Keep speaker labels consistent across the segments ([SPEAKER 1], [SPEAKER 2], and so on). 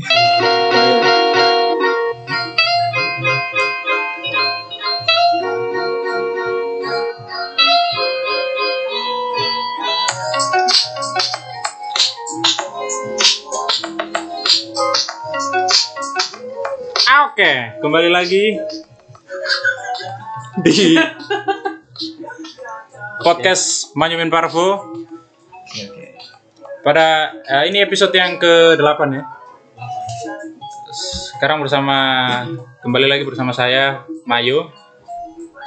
[SPEAKER 1] Ah, Oke, kembali lagi di podcast Manyumin Parvo. Pada eh, ini episode yang ke-8 ya. Sekarang bersama kembali lagi bersama saya Mayo.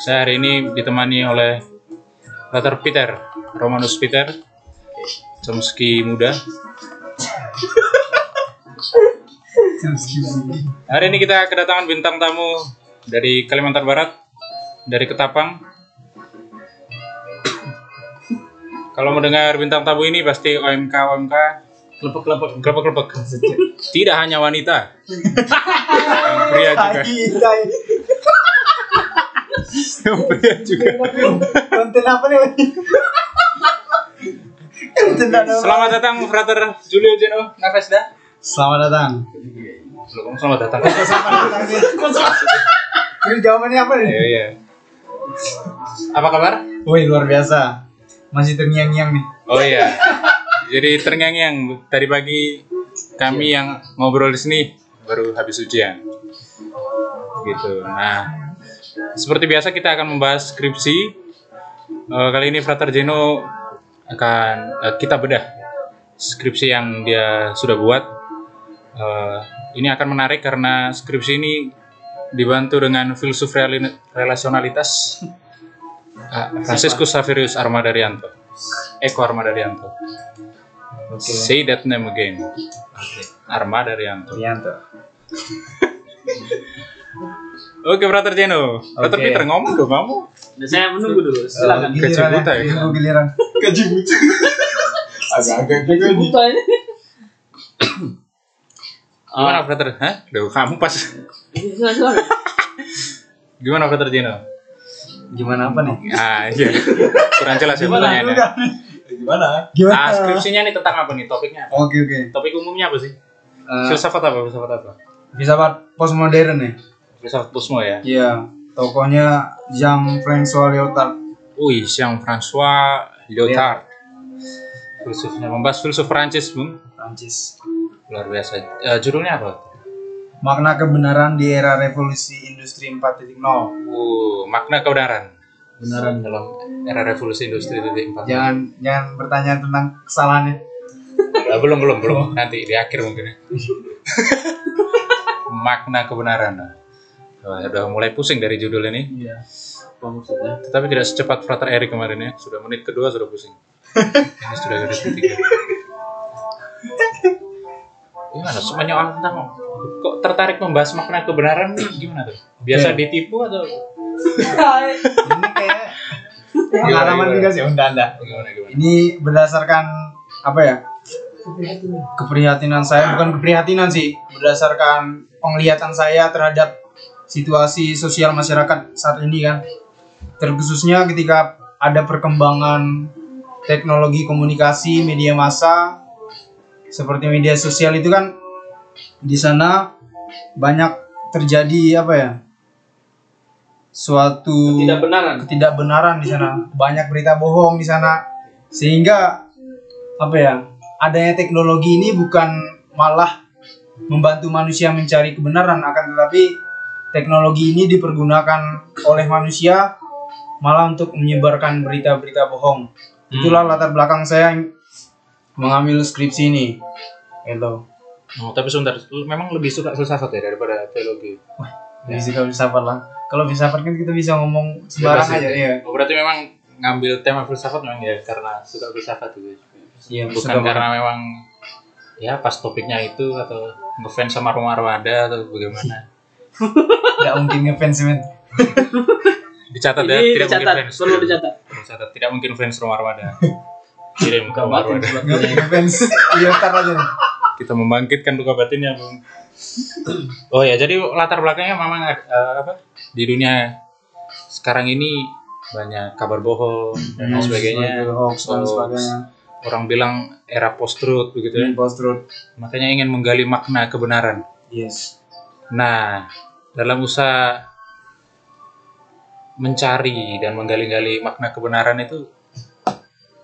[SPEAKER 1] Saya hari ini ditemani oleh Dr. Peter, Romanus Peter, Chomsky muda. Hari ini kita kedatangan bintang tamu dari Kalimantan Barat, dari Ketapang. Kalau mendengar bintang tamu ini pasti OMK OMK
[SPEAKER 2] Kelepek-kelepek.
[SPEAKER 1] kelepek-kelepek. Tidak hanya wanita, pria juga. Yang pria juga.
[SPEAKER 2] Konten apa nih?
[SPEAKER 1] Selamat datang, Frater Julio Jeno Navesda.
[SPEAKER 2] Selamat datang.
[SPEAKER 1] Selamat datang.
[SPEAKER 2] Selamat datang. Ini jawabannya apa nih?
[SPEAKER 1] Iya, iya. Apa kabar?
[SPEAKER 2] Woi luar biasa. Masih terngiang-ngiang nih.
[SPEAKER 1] Oh iya. Jadi terngiang-ngiang tadi pagi kami yang ngobrol di sini baru habis ujian. Gitu. Nah, seperti biasa kita akan membahas skripsi. Eh, kali ini Frater Jeno akan eh, kita bedah skripsi yang dia sudah buat. Eh, ini akan menarik karena skripsi ini dibantu dengan filsuf relasionalitas Ah, Franciscus Saverius Armadarianto. Eko Armadarianto. Say that name again. Armadarianto.
[SPEAKER 2] Rianto.
[SPEAKER 1] Oke, Brother Jeno. Brother
[SPEAKER 2] Oke.
[SPEAKER 1] Peter ngomong dong kamu.
[SPEAKER 3] Saya menunggu dulu. Silakan.
[SPEAKER 2] Giliran
[SPEAKER 1] Gaji buta ya?
[SPEAKER 2] Tunggu giliran.
[SPEAKER 4] Gaji buta. Agak-agak nih.
[SPEAKER 3] Buta ini.
[SPEAKER 1] Gimana,
[SPEAKER 3] Ah,
[SPEAKER 1] Brother? Hah? Duh, kamu pas. Gimana, Brother Jeno?
[SPEAKER 2] Gimana apa nih?
[SPEAKER 1] Ah, iya. Kurang jelas ya pertanyaannya.
[SPEAKER 2] Udah.
[SPEAKER 4] Gimana?
[SPEAKER 2] Gimana?
[SPEAKER 1] Ah, skripsinya nih tentang apa nih? Topiknya apa?
[SPEAKER 2] Oke oke.
[SPEAKER 1] Topik umumnya apa sih?
[SPEAKER 2] Eh,
[SPEAKER 1] Filsafat apa? Filsafat apa?
[SPEAKER 2] bisa buat postmodern nih.
[SPEAKER 1] Filsafat Pusmo ya?
[SPEAKER 2] Iya. Tokohnya Jean-François Lyotard.
[SPEAKER 1] Wih, Jean François Lyotard. Filsufnya membahas filsuf Prancis, Bung.
[SPEAKER 2] Prancis.
[SPEAKER 1] Luar biasa. Eh, judulnya apa?
[SPEAKER 2] Makna kebenaran di era revolusi industri 4.0.
[SPEAKER 1] Uh, makna kebenaran.
[SPEAKER 2] Benaran.
[SPEAKER 1] dalam era revolusi industri titik empat.
[SPEAKER 2] Jangan jangan bertanya tentang kesalahannya.
[SPEAKER 1] Eh, belum belum belum. Nanti di akhir mungkin. ya. makna kebenaran. Wah, udah mulai pusing dari judul ini.
[SPEAKER 3] Iya. Apa maksudnya?
[SPEAKER 1] Tetapi tidak secepat Frater Eric kemarin ya. Sudah menit kedua sudah pusing. ini sudah garis ketiga. Gimana? Semuanya orang tentang kok tertarik membahas makna kebenaran nih? Gimana tuh? Biasa ditipu atau
[SPEAKER 2] Ini pengalaman
[SPEAKER 1] Gimana,
[SPEAKER 2] juga sih.
[SPEAKER 1] Gimana gimana?
[SPEAKER 2] Ini berdasarkan apa ya? Keprihatinan saya bukan keprihatinan sih, berdasarkan penglihatan saya terhadap situasi sosial masyarakat saat ini kan. Terkhususnya ketika ada perkembangan teknologi komunikasi, media massa seperti media sosial itu kan di sana banyak terjadi apa ya? Suatu
[SPEAKER 3] Ketidakbenaran.
[SPEAKER 2] ketidakbenaran di sana. Banyak berita bohong di sana. Sehingga apa ya adanya teknologi ini bukan malah membantu manusia mencari kebenaran. Akan tetapi teknologi ini dipergunakan oleh manusia malah untuk menyebarkan berita-berita bohong. Itulah latar belakang saya yang mengambil skripsi ini. Gitu.
[SPEAKER 1] Oh, tapi sebentar, memang lebih suka filsafat ya daripada teologi.
[SPEAKER 2] jadi sih kalau filsafat lah kalau filsafat kan kita bisa ngomong sembarang
[SPEAKER 1] Bebas
[SPEAKER 2] aja
[SPEAKER 1] ya. Oh, berarti memang ngambil tema filsafat memang ya karena suka filsafat gitu.
[SPEAKER 2] iya
[SPEAKER 1] Bukan
[SPEAKER 2] suka
[SPEAKER 1] karena memang ya pas topiknya itu atau ngefans sama Roma Armada atau bagaimana.
[SPEAKER 2] nggak mungkin ngefans men
[SPEAKER 1] Dicatat ya, tidak mungkin
[SPEAKER 3] dicatat,
[SPEAKER 1] fans.
[SPEAKER 3] perlu dicatat.
[SPEAKER 1] Dicatat, tidak mungkin fans Roma Armada. Kirim ke Roma
[SPEAKER 3] Batin
[SPEAKER 1] Armada.
[SPEAKER 3] buat
[SPEAKER 2] nggak
[SPEAKER 3] dia.
[SPEAKER 2] mungkin ngefans Lyotard aja
[SPEAKER 1] Kita membangkitkan luka batinnya, Bung. Oh ya, jadi latar belakangnya memang eh, apa? Di dunia sekarang ini banyak kabar bohong dan lain sebagainya.
[SPEAKER 2] hoax dan sebagainya
[SPEAKER 1] orang bilang era post truth begitu ya.
[SPEAKER 2] post truth
[SPEAKER 1] Makanya ingin menggali makna kebenaran.
[SPEAKER 2] yes
[SPEAKER 1] Nah, dalam usaha mencari dan menggali-gali makna kebenaran itu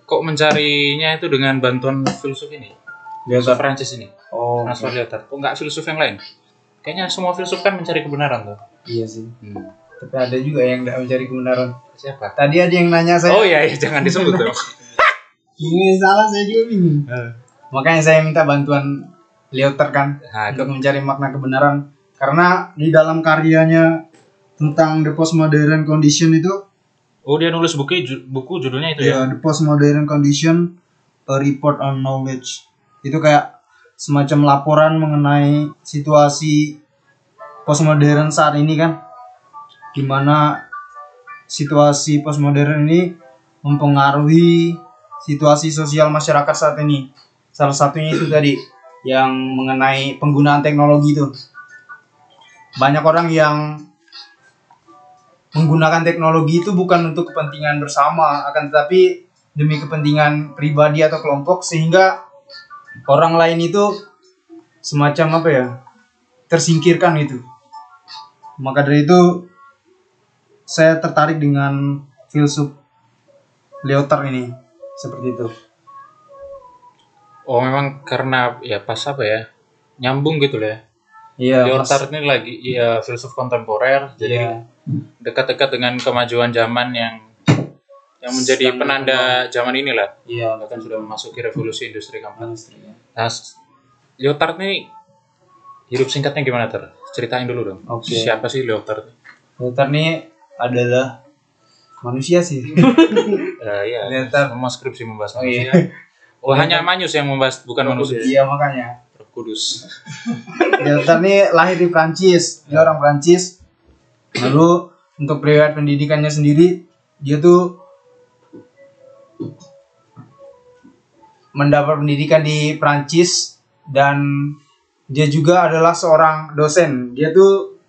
[SPEAKER 1] kok mencarinya itu dengan bantuan filsuf ini? Filsuf Prancis ini,
[SPEAKER 2] oh
[SPEAKER 1] François Lyotard. Kok nggak filsuf yang lain? Kayaknya semua filsuf kan mencari kebenaran tuh.
[SPEAKER 2] iya sih
[SPEAKER 1] Hmm.
[SPEAKER 2] tapi ada juga yang nggak mencari kebenaran
[SPEAKER 1] Siapa?
[SPEAKER 2] tadi ada yang nanya saya
[SPEAKER 1] Oh iya, iya jangan disebut dong.
[SPEAKER 2] ini salah saya juga bingung makanya saya minta bantuan Lyotard kan
[SPEAKER 1] Nah,
[SPEAKER 2] untuk mencari makna kebenaran karena di dalam karyanya tentang the postmodern condition itu
[SPEAKER 1] oh dia nulis buku buku judulnya itu ya.
[SPEAKER 2] ya the postmodern condition a report on knowledge itu kayak semacam laporan mengenai situasi postmodern saat ini kan. Gimana situasi postmodern ini mempengaruhi situasi sosial masyarakat saat ini. Salah satunya itu tadi yang mengenai penggunaan teknologi itu. Banyak orang yang menggunakan teknologi itu bukan untuk kepentingan bersama akan tetapi demi kepentingan pribadi atau kelompok sehingga orang lain itu semacam apa ya? Tersingkirkan itu maka dari itu saya tertarik dengan filsuf Lyotard ini. Seperti itu.
[SPEAKER 1] Oh memang karena ya pas apa ya? Nyambung gitu lah ya.
[SPEAKER 2] iya
[SPEAKER 1] Lyotard ini lagi ya filsuf kontemporer. Jadi
[SPEAKER 2] Iya.
[SPEAKER 1] dekat-dekat dengan kemajuan zaman yang yang menjadi
[SPEAKER 2] Sedang
[SPEAKER 1] penanda zaman inilah
[SPEAKER 2] iya
[SPEAKER 1] bahkan sudah memasuki revolusi industri keempat.
[SPEAKER 2] iya.
[SPEAKER 1] Nah, Lyotard ini hidup singkatnya gimana ter? Ceritain dulu dong.
[SPEAKER 2] Oke.
[SPEAKER 1] Siapa sih Lyotard?
[SPEAKER 2] Lyotard ini adalah manusia sih
[SPEAKER 1] Eh, iya.
[SPEAKER 2] Lyotard
[SPEAKER 1] Semua skripsi membahas
[SPEAKER 2] oh
[SPEAKER 1] manusia.
[SPEAKER 2] iya
[SPEAKER 1] Oh hanya Manius yang membahas bukan manusia.
[SPEAKER 2] iya makanya
[SPEAKER 1] Kudus.
[SPEAKER 2] Lyotard ini lahir di Prancis, dia orang Prancis. Lalu untuk periode pendidikannya sendiri, dia tuh mendapat pendidikan di Prancis dan dia juga adalah seorang dosen. Dia tuh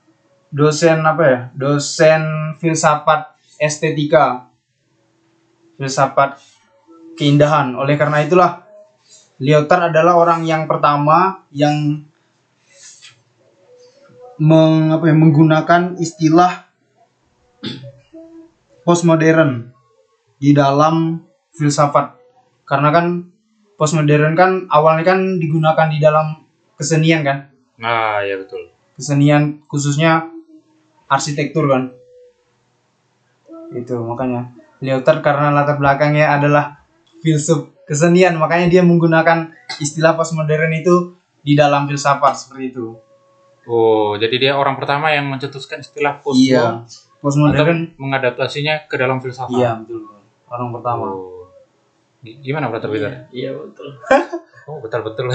[SPEAKER 2] dosen apa ya? Dosen filsafat estetika. Filsafat keindahan. Oleh karena itulah Lyotard adalah orang yang pertama yang meng, ya, menggunakan istilah postmodern di dalam filsafat. Karena kan postmodern kan awalnya kan digunakan di dalam kesenian kan.
[SPEAKER 1] Nah, ya betul.
[SPEAKER 2] Kesenian khususnya arsitektur kan. Itu makanya Lyotard karena latar belakangnya adalah filsuf kesenian makanya dia menggunakan istilah postmodern itu di dalam filsafat seperti itu.
[SPEAKER 1] Oh, jadi dia orang pertama yang mencetuskan istilah post
[SPEAKER 2] Iya. Postmodern
[SPEAKER 1] mengadaptasinya ke dalam filsafat.
[SPEAKER 2] Iya betul. Orang pertama.
[SPEAKER 1] Oh. Gimana Brother Peter?
[SPEAKER 3] Iya betul.
[SPEAKER 1] Oh, betul-betul.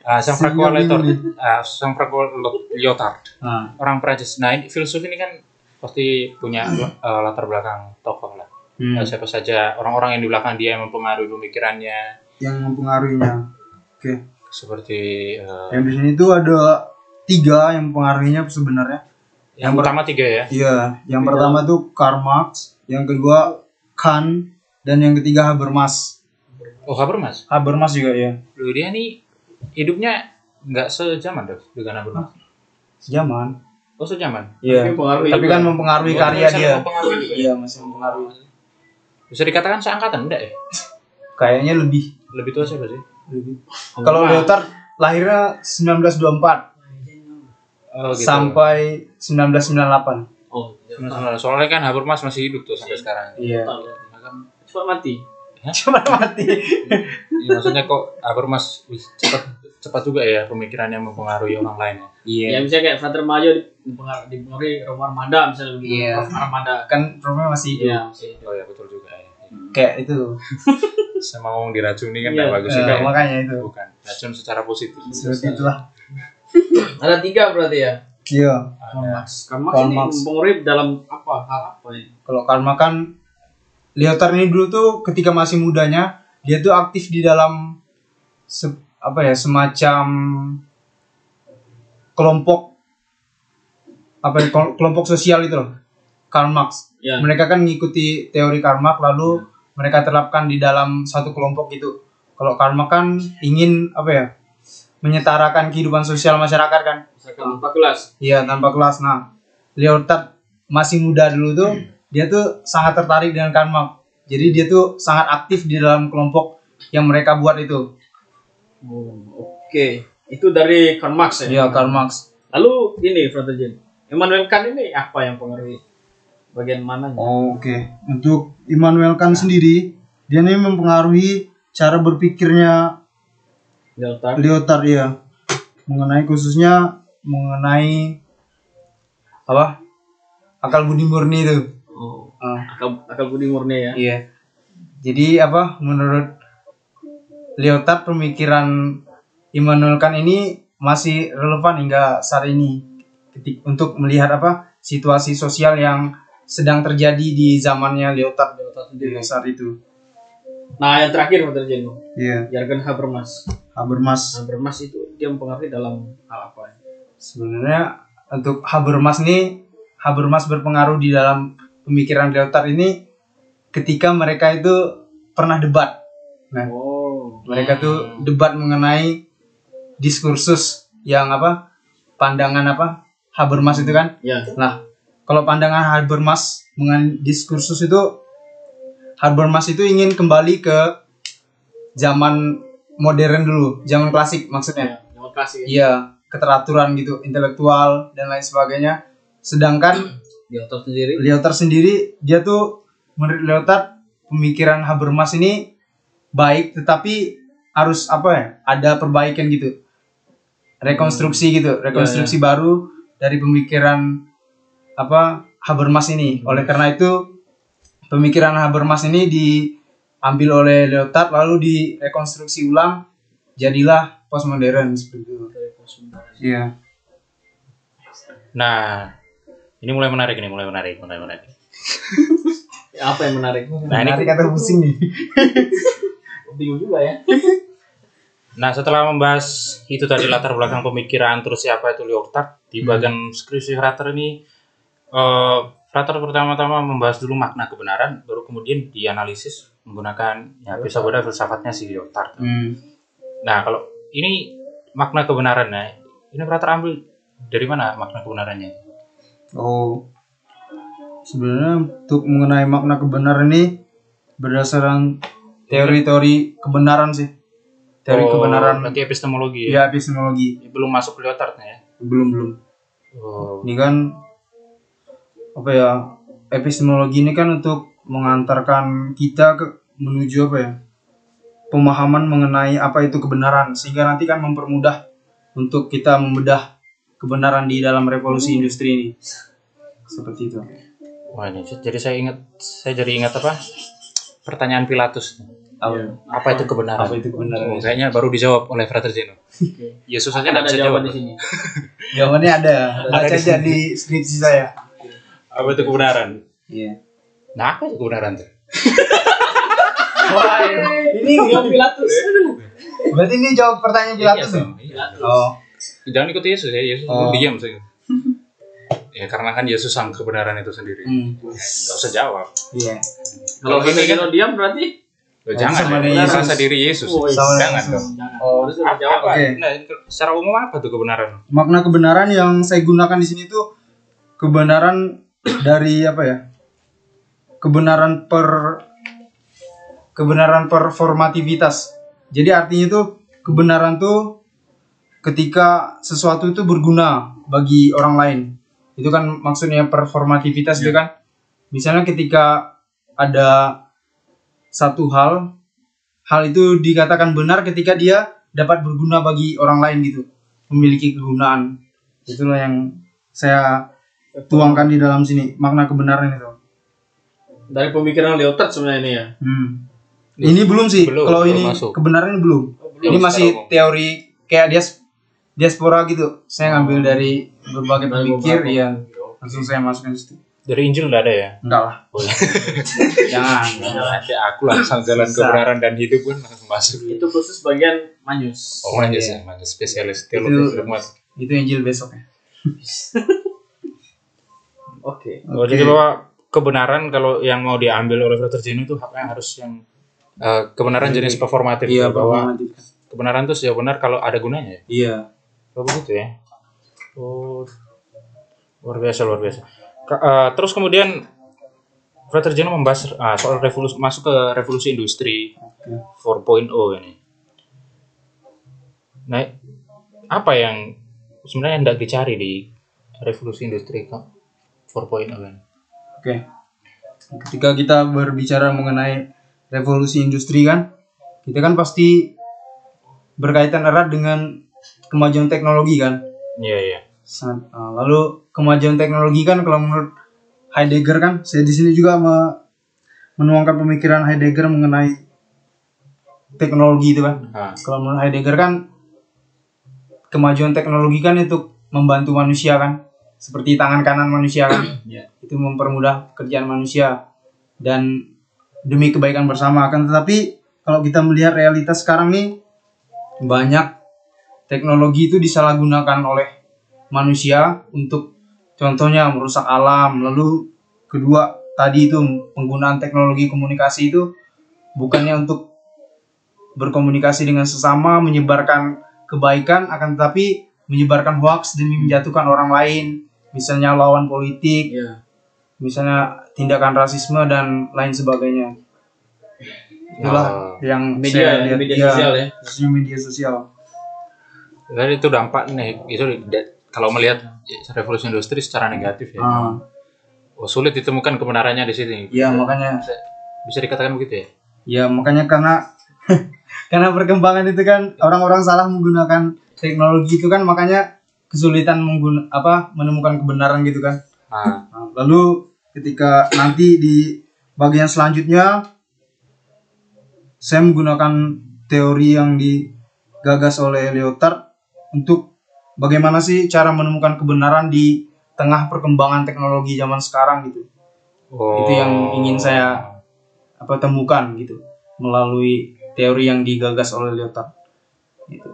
[SPEAKER 1] Ah, Sang Franco Lyotard, ah, Sang Franco Lyotard,
[SPEAKER 2] Nah,
[SPEAKER 1] orang Prancis. Nah, ini filsuf ini kan pasti punya eh, latar belakang tokoh lah.
[SPEAKER 2] hmm,
[SPEAKER 1] Eh, siapa saja orang-orang yang di belakang dia yang mempengaruhi pemikirannya,
[SPEAKER 2] yang mempengaruhinya. Oke.
[SPEAKER 1] seperti eh,
[SPEAKER 2] Yang di sini tuh ada tiga yang mempengaruhinya sebenarnya.
[SPEAKER 1] yang pertama tiga ya.
[SPEAKER 2] Iya. Yang pertama tuh Karl Marx, yang kedua Kant, dan yang ketiga Habermas.
[SPEAKER 1] Oh, Habermas.
[SPEAKER 2] Habermas juga ya.
[SPEAKER 1] Loh, dia nih hidupnya nggak sejaman dong dengan Habermas.
[SPEAKER 2] Sejaman.
[SPEAKER 1] Oh, sejaman.
[SPEAKER 2] Iya.
[SPEAKER 3] mempengaruhi
[SPEAKER 2] Tapi
[SPEAKER 3] juga.
[SPEAKER 2] kan mempengaruhi
[SPEAKER 1] Oh,
[SPEAKER 2] karya
[SPEAKER 1] bisa
[SPEAKER 2] dia.
[SPEAKER 1] mempengaruhi juga ya?
[SPEAKER 2] Iya masih mempengaruhi.
[SPEAKER 1] Bisa dikatakan seangkatan enggak ya?
[SPEAKER 2] Kayaknya lebih.
[SPEAKER 1] Lebih tua siapa sih?
[SPEAKER 2] lebih. Kalau Lyotard lahirnya 1924
[SPEAKER 1] Oh, gitu.
[SPEAKER 2] sampai 1998.
[SPEAKER 3] Oh, iya.
[SPEAKER 1] Nah, soalnya kan Habermas masih hidup tuh sampai sekarang.
[SPEAKER 2] Iya.
[SPEAKER 3] Tahu. Cepat mati.
[SPEAKER 2] Cuma mati.
[SPEAKER 1] ya, maksudnya kok Habermas wih, cepat cepat juga ya pemikirannya mempengaruhi orang lain ya.
[SPEAKER 2] Iya.
[SPEAKER 3] Ya misalnya kayak Frater Mayo dipengaruhi, dipengaruhi Romo Armada misalnya begitu.
[SPEAKER 2] Iya.
[SPEAKER 3] Prof. Armada.
[SPEAKER 2] Kan problemnya masih hidup.
[SPEAKER 3] Iya. sih.
[SPEAKER 1] Oh ya betul juga ya.
[SPEAKER 2] Kayak itu.
[SPEAKER 1] Sama ngomong diracuni kan
[SPEAKER 3] Iya.
[SPEAKER 1] nggak bagus juga ya.
[SPEAKER 2] makanya itu.
[SPEAKER 1] Bukan, racun secara positif.
[SPEAKER 2] Seperti itulah.
[SPEAKER 3] Ada tiga berarti ya.
[SPEAKER 2] Iya.
[SPEAKER 3] Karl Marx
[SPEAKER 2] Karl
[SPEAKER 3] ini
[SPEAKER 2] Marx.
[SPEAKER 3] mempengaruhi dalam apa hal apa ya?
[SPEAKER 2] Kalau Karma kan Lyotard ini dulu tuh ketika masih mudanya dia tuh aktif di dalam se- apa ya semacam kelompok apa ya, kelo- kelompok sosial itu loh Karl Marx.
[SPEAKER 3] Ya.
[SPEAKER 2] Mereka kan mengikuti teori Karl Marx lalu mereka terapkan di dalam satu kelompok gitu. Kalau karma kan ingin apa ya? menyetarakan kehidupan sosial masyarakat kan.
[SPEAKER 3] Misalkan tanpa kelas.
[SPEAKER 2] Iya, tanpa kelas. Nah, Leotard masih muda dulu tuh, dia tuh sangat tertarik dengan karma. Jadi dia tuh sangat aktif di dalam kelompok yang mereka buat itu.
[SPEAKER 3] Oh, Oke, itu dari Karl Marx ya.
[SPEAKER 2] Iya, Karl Marx.
[SPEAKER 3] Lalu ini Frater Jen, Immanuel Kant ini apa yang pengaruhi bagian mana?
[SPEAKER 2] Oke, untuk Immanuel Kant sendiri, dia ini mempengaruhi cara berpikirnya
[SPEAKER 3] Delta.
[SPEAKER 2] Lyotard ya, mengenai khususnya mengenai apa akal budi murni itu.
[SPEAKER 3] Akal, akal budi murni ya.
[SPEAKER 2] iya. Jadi apa menurut Lyotard pemikiran Immanuel Kant ini masih relevan hingga saat ini ketik untuk melihat apa situasi sosial yang sedang terjadi di zamannya Lyotard
[SPEAKER 3] Delta
[SPEAKER 2] di
[SPEAKER 3] sendiri.
[SPEAKER 2] saat itu.
[SPEAKER 3] Nah, yang terakhir Frater Jen,
[SPEAKER 2] Iya,
[SPEAKER 3] Jurgen Habermas.
[SPEAKER 2] Habermas.
[SPEAKER 3] Habermas itu dia mempengaruhi dalam hal apa? ya?
[SPEAKER 2] Sebenarnya untuk Habermas nih Habermas berpengaruh di dalam pemikiran Lyotard ini ketika mereka itu pernah debat. Nah,
[SPEAKER 3] Oh,
[SPEAKER 2] mereka tuh debat mengenai diskursus yang apa? Pandangan apa? Habermas itu kan.
[SPEAKER 3] ya.
[SPEAKER 2] Nah, kalau pandangan Habermas mengenai diskursus itu Habermas itu ingin kembali ke zaman modern dulu, zaman klasik maksudnya.
[SPEAKER 3] Ya, yang kasih.
[SPEAKER 2] Iya, keteraturan gitu, intelektual dan lain sebagainya. Sedangkan
[SPEAKER 3] Delta sendiri.
[SPEAKER 2] Lyotard sendiri dia tuh menurut Lyotard pemikiran Habermas ini baik tetapi harus apa ya? Ada perbaikan gitu. Rekonstruksi gitu, rekonstruksi baru dari pemikiran apa Habermas ini. Oleh karena itu pemikiran Habermas ini diambil oleh Lyotard lalu direkonstruksi ulang jadilah postmodern seperti itu. Iya.
[SPEAKER 1] Nah, ini mulai menarik ini, mulai menarik, mulai menarik.
[SPEAKER 3] Ya, apa yang menarik?
[SPEAKER 1] Nah, ini
[SPEAKER 2] Menarik atau pusing nih?
[SPEAKER 3] Bingung juga ya.
[SPEAKER 1] Nah, setelah membahas itu tadi latar belakang pemikiran terus siapa itu Lyotard di bagian skripsi Frater ini eh Frater pertama-tama membahas dulu makna kebenaran, baru kemudian dianalisis menggunakan ya bisa bodoh filsafatnya si Lyotard.
[SPEAKER 2] Hmm.
[SPEAKER 1] Nah, kalau ini makna kebenaran nah, ini Frater ambil dari mana makna kebenarannya?
[SPEAKER 2] Oh, sebenarnya untuk mengenai makna kebenaran ini berdasarkan teori-teori kebenaran sih. Teori
[SPEAKER 1] Oh,
[SPEAKER 2] kebenaran
[SPEAKER 1] berarti epistemologi
[SPEAKER 2] ya
[SPEAKER 1] ya.
[SPEAKER 2] epistemologi.
[SPEAKER 1] Belum masuk ke Lyotard ya.
[SPEAKER 2] Belum belum.
[SPEAKER 1] Oh.
[SPEAKER 2] Ini kan apa ya? Epistemologi ini kan untuk mengantarkan kita ke menuju apa ya? Pemahaman mengenai apa itu kebenaran sehingga nanti kan mempermudah untuk kita membedah kebenaran di dalam revolusi industri ini. Seperti itu.
[SPEAKER 1] Wah, ini jadi saya ingat saya jadi ingat apa? Pertanyaan Pilatus.
[SPEAKER 2] Apa?
[SPEAKER 1] Apa itu kebenaran?
[SPEAKER 2] Apa itu kebenaran?
[SPEAKER 1] Oh, kayaknya baru dijawab oleh Frater Zeno. Yesus saja
[SPEAKER 3] Ada
[SPEAKER 1] nggak bisa
[SPEAKER 3] jawaban
[SPEAKER 1] jawab.
[SPEAKER 3] di sini.
[SPEAKER 2] Jawabannya ada.
[SPEAKER 1] Ada
[SPEAKER 2] Baca
[SPEAKER 1] di
[SPEAKER 2] aja di skripsi saya.
[SPEAKER 1] Apa itu kebenaran?
[SPEAKER 2] Iya.
[SPEAKER 1] Nah, apa itu kebenaran tuh?
[SPEAKER 2] Wah, ini
[SPEAKER 3] Yang Pilatus.
[SPEAKER 2] berarti ini jawab pertanyaan Pilatus tuh.
[SPEAKER 1] Iya.
[SPEAKER 2] Oh,
[SPEAKER 1] Jangan ikut Yesus ya, Yesus
[SPEAKER 2] Oh.
[SPEAKER 1] diam saja. ya karena kan Yesus sang kebenaran itu sendiri.
[SPEAKER 2] hmm.
[SPEAKER 1] Nggak usah jawab.
[SPEAKER 2] Iya.
[SPEAKER 3] Kalau
[SPEAKER 1] Kalau ini kan-
[SPEAKER 3] diam berarti
[SPEAKER 1] Loh, jangan
[SPEAKER 2] sama
[SPEAKER 1] ya,
[SPEAKER 2] Yesus.
[SPEAKER 1] merasa diri Yesus.
[SPEAKER 3] Oh, iya.
[SPEAKER 2] Sama
[SPEAKER 1] jangan
[SPEAKER 2] Yesus.
[SPEAKER 1] dong.
[SPEAKER 3] jangan.
[SPEAKER 2] Oh,
[SPEAKER 3] Harus
[SPEAKER 1] Apa,
[SPEAKER 3] jawab.
[SPEAKER 2] Oke.
[SPEAKER 1] Nah, secara umum apa tuh kebenaran?
[SPEAKER 2] Makna kebenaran yang saya gunakan di sini tuh kebenaran dari apa ya? Kebenaran per kebenaran performativitas. Jadi artinya tuh kebenaran tuh ketika sesuatu itu berguna bagi orang lain. Itu kan maksudnya performativitas itu kan. Misalnya ketika ada satu hal, hal itu dikatakan benar ketika dia dapat berguna bagi orang lain gitu, memiliki kegunaan. Itulah yang saya tuangkan di dalam sini makna kebenaran itu.
[SPEAKER 3] Dari pemikiran Lyotard sebenarnya ini ya.
[SPEAKER 2] Hmm. Ini belum sih.
[SPEAKER 1] Belum,
[SPEAKER 2] Kalau
[SPEAKER 1] belum
[SPEAKER 2] ini
[SPEAKER 1] masuk.
[SPEAKER 2] kebenaran ini belum.
[SPEAKER 1] belum,
[SPEAKER 2] ini masih teori kayak dias diaspora gitu. Saya ngambil dari berbagai pemikir,
[SPEAKER 3] beberapa.
[SPEAKER 2] ya. Langsung saya masukkan situ.
[SPEAKER 1] Dari Injil nggak ada ya?
[SPEAKER 2] Enggak lah.
[SPEAKER 1] Iya.
[SPEAKER 2] Jangan.
[SPEAKER 1] Nanti aku langsung jalan kebenaran dan hidup kan langsung masuk.
[SPEAKER 3] Itu khusus bagian Manyus.
[SPEAKER 1] Oh, manjus
[SPEAKER 2] Iya.
[SPEAKER 1] ya, manjus spesialis
[SPEAKER 2] Itu-
[SPEAKER 1] teologi.
[SPEAKER 2] Itu Injil besok ya.
[SPEAKER 3] Oke.
[SPEAKER 1] Oh, jadi bahwa kebenaran kalau yang mau diambil oleh Frater Jenu itu haknya harus yang eh, kebenaran jenis performatif
[SPEAKER 2] Iya,
[SPEAKER 1] ya, bahwa
[SPEAKER 2] performatif.
[SPEAKER 1] kebenaran itu sejauh benar kalau ada gunanya ya.
[SPEAKER 2] Iya.
[SPEAKER 1] Oh begitu ya. Oh luar biasa luar biasa. Ka- eh, terus kemudian Frater Jeno membahas ah, soal revolusi masuk ke revolusi industri
[SPEAKER 2] Oke.
[SPEAKER 1] 4.0 ini. Nah, apa yang sebenarnya hendak dicari di revolusi industri 4.0 ini?
[SPEAKER 2] Oke. Ketika kita berbicara mengenai revolusi industri kan, kita kan pasti berkaitan erat dengan kemajuan teknologi kan.
[SPEAKER 1] Iya iya.
[SPEAKER 2] Sangat- ah, lalu kemajuan teknologi kan kalau menurut Heidegger kan, saya di sini juga me- menuangkan pemikiran Heidegger mengenai teknologi itu kan. Kalau menurut Heidegger kan kemajuan teknologi kan untuk membantu manusia kan, seperti tangan kanan manusia kan, itu mempermudah pekerjaan manusia dan demi kebaikan bersama. Akan tetapi kalau kita melihat realitas sekarang nih banyak teknologi itu disalahgunakan oleh manusia untuk contohnya merusak alam. Lalu kedua tadi itu penggunaan teknologi komunikasi itu bukannya untuk berkomunikasi dengan sesama, menyebarkan kebaikan, akan tetapi menyebarkan hoax demi menjatuhkan orang lain, misalnya lawan politik,
[SPEAKER 3] Iya.
[SPEAKER 2] misalnya tindakan rasisme dan lain sebagainya. Itulah
[SPEAKER 1] Oh.
[SPEAKER 2] yang
[SPEAKER 3] Media, media
[SPEAKER 2] iya,
[SPEAKER 3] sosial ya.
[SPEAKER 2] khususnya media sosial.
[SPEAKER 1] Jadi itu dampak nih itu da- kalau melihat revolusi industri secara negatif ya.
[SPEAKER 2] Ah,
[SPEAKER 1] Oh, sulit ditemukan kebenarannya di sini.
[SPEAKER 2] ya makanya,
[SPEAKER 1] Bisa, bisa dikatakan begitu ya?
[SPEAKER 2] ya makanya karena karena perkembangan itu kan orang-orang salah menggunakan teknologi itu kan makanya kesulitan menggun apa menemukan kebenaran gitu kan.
[SPEAKER 1] Nah,
[SPEAKER 2] Nah, lalu ketika nanti di bagian selanjutnya saya menggunakan teori yang digagas oleh Lyotard untuk bagaimana sih cara menemukan kebenaran di tengah perkembangan teknologi zaman sekarang gitu.
[SPEAKER 1] oh,
[SPEAKER 2] Itu yang ingin saya apa temukan gitu melalui teori yang digagas oleh Lyotard. Gitu.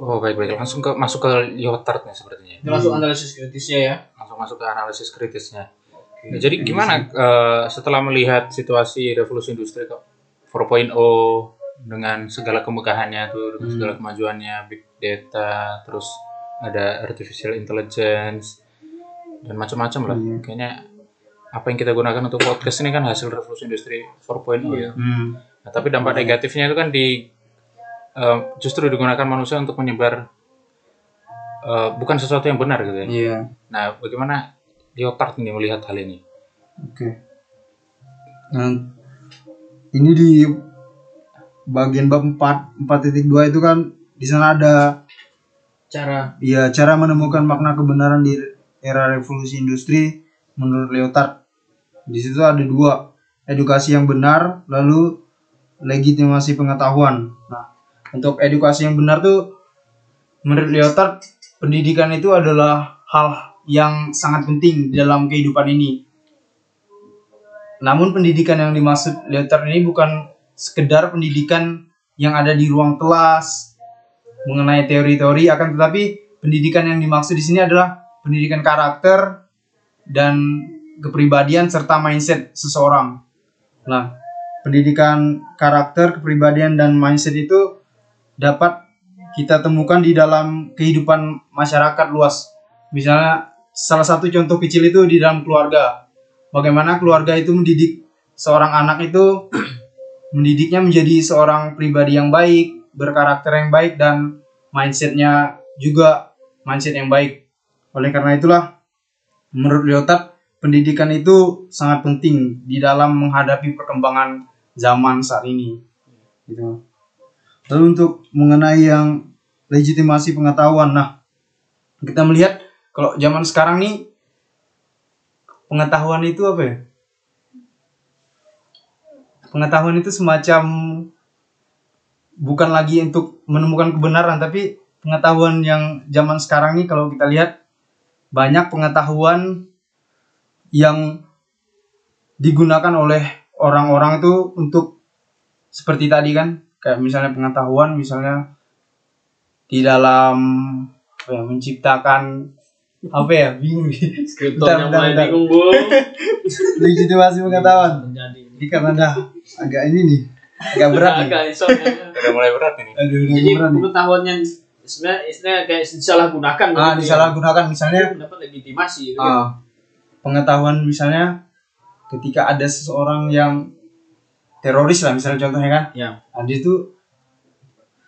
[SPEAKER 1] Oh baik baik langsung ke masuk ke Lyotard nih sepertinya.
[SPEAKER 3] Masuk analisis kritisnya ya.
[SPEAKER 1] Langsung masuk ke analisis kritisnya. Nah, jadi gimana eh, setelah melihat situasi revolusi industri kok 4.0 dengan segala kemegahannya tuh, dengan segala kemajuannya, big data, terus ada artificial intelligence dan macam-macam lah.
[SPEAKER 2] Iya.
[SPEAKER 1] Kayaknya apa yang kita gunakan untuk podcast ini kan hasil revolusi industri 4.0 ya.
[SPEAKER 2] Hmm.
[SPEAKER 1] Nah, tapi dampak negatifnya itu kan di eh, justru digunakan manusia untuk menyebar eh, bukan sesuatu yang benar gitu ya.
[SPEAKER 2] Iya.
[SPEAKER 1] Nah, bagaimana Lyotard ini melihat hal ini?
[SPEAKER 2] Oke. Nah, ini di bagian bab 4 4.2 itu kan di sana ada
[SPEAKER 3] Cara
[SPEAKER 2] ya cara menemukan makna kebenaran di era revolusi industri menurut Lyotard. Di situ ada dua, edukasi yang benar lalu legitimasi pengetahuan. Nah, untuk edukasi yang benar tuh menurut Lyotard pendidikan itu adalah hal yang sangat penting dalam kehidupan ini. Namun pendidikan yang dimaksud Lyotard ini bukan sekedar pendidikan yang ada di ruang kelas mengenai teori-teori akan tetapi pendidikan yang dimaksud di sini adalah pendidikan karakter dan kepribadian serta mindset seseorang. Nah, pendidikan karakter, kepribadian dan mindset itu dapat kita temukan di dalam kehidupan masyarakat luas. Misalnya salah satu contoh kecil itu di dalam keluarga. Bagaimana keluarga itu mendidik seorang anak itu mendidiknya menjadi seorang pribadi yang baik, berkarakter yang baik dan mindsetnya juga mindset yang baik. Oleh karena itulah menurut Lyotard pendidikan itu sangat penting di dalam menghadapi perkembangan zaman saat ini. Gitu. Lalu untuk mengenai yang legitimasi pengetahuan, nah kita melihat kalau zaman sekarang nih pengetahuan itu apa ya? Pengetahuan itu semacam bukan lagi untuk menemukan kebenaran, tapi pengetahuan yang zaman sekarang nih kalau kita lihat banyak pengetahuan yang digunakan oleh orang-orang itu untuk seperti tadi kan kayak misalnya pengetahuan misalnya di dalam apa ya, menciptakan apa ya bingung
[SPEAKER 3] Skriptornya mulai bingung bu.
[SPEAKER 2] legitimasi pengetahuan
[SPEAKER 3] Menjadi.
[SPEAKER 2] Ini karena dah agak ini nih agak berat nih
[SPEAKER 3] Agak soalnya.
[SPEAKER 1] Udah mulai berat ini.
[SPEAKER 2] aduh udah
[SPEAKER 3] Jadi
[SPEAKER 2] berat nih
[SPEAKER 3] pengetahuannya sebenarnya istilahnya kayak disalahgunakan.
[SPEAKER 2] ah
[SPEAKER 3] gitu ya.
[SPEAKER 2] disalahgunakan misalnya
[SPEAKER 3] Dapat legitimasi. Gitu. kan.
[SPEAKER 2] ah, pengetahuan misalnya ketika ada seseorang yang teroris lah misalnya contohnya kan
[SPEAKER 3] Ya.
[SPEAKER 2] nah, dia itu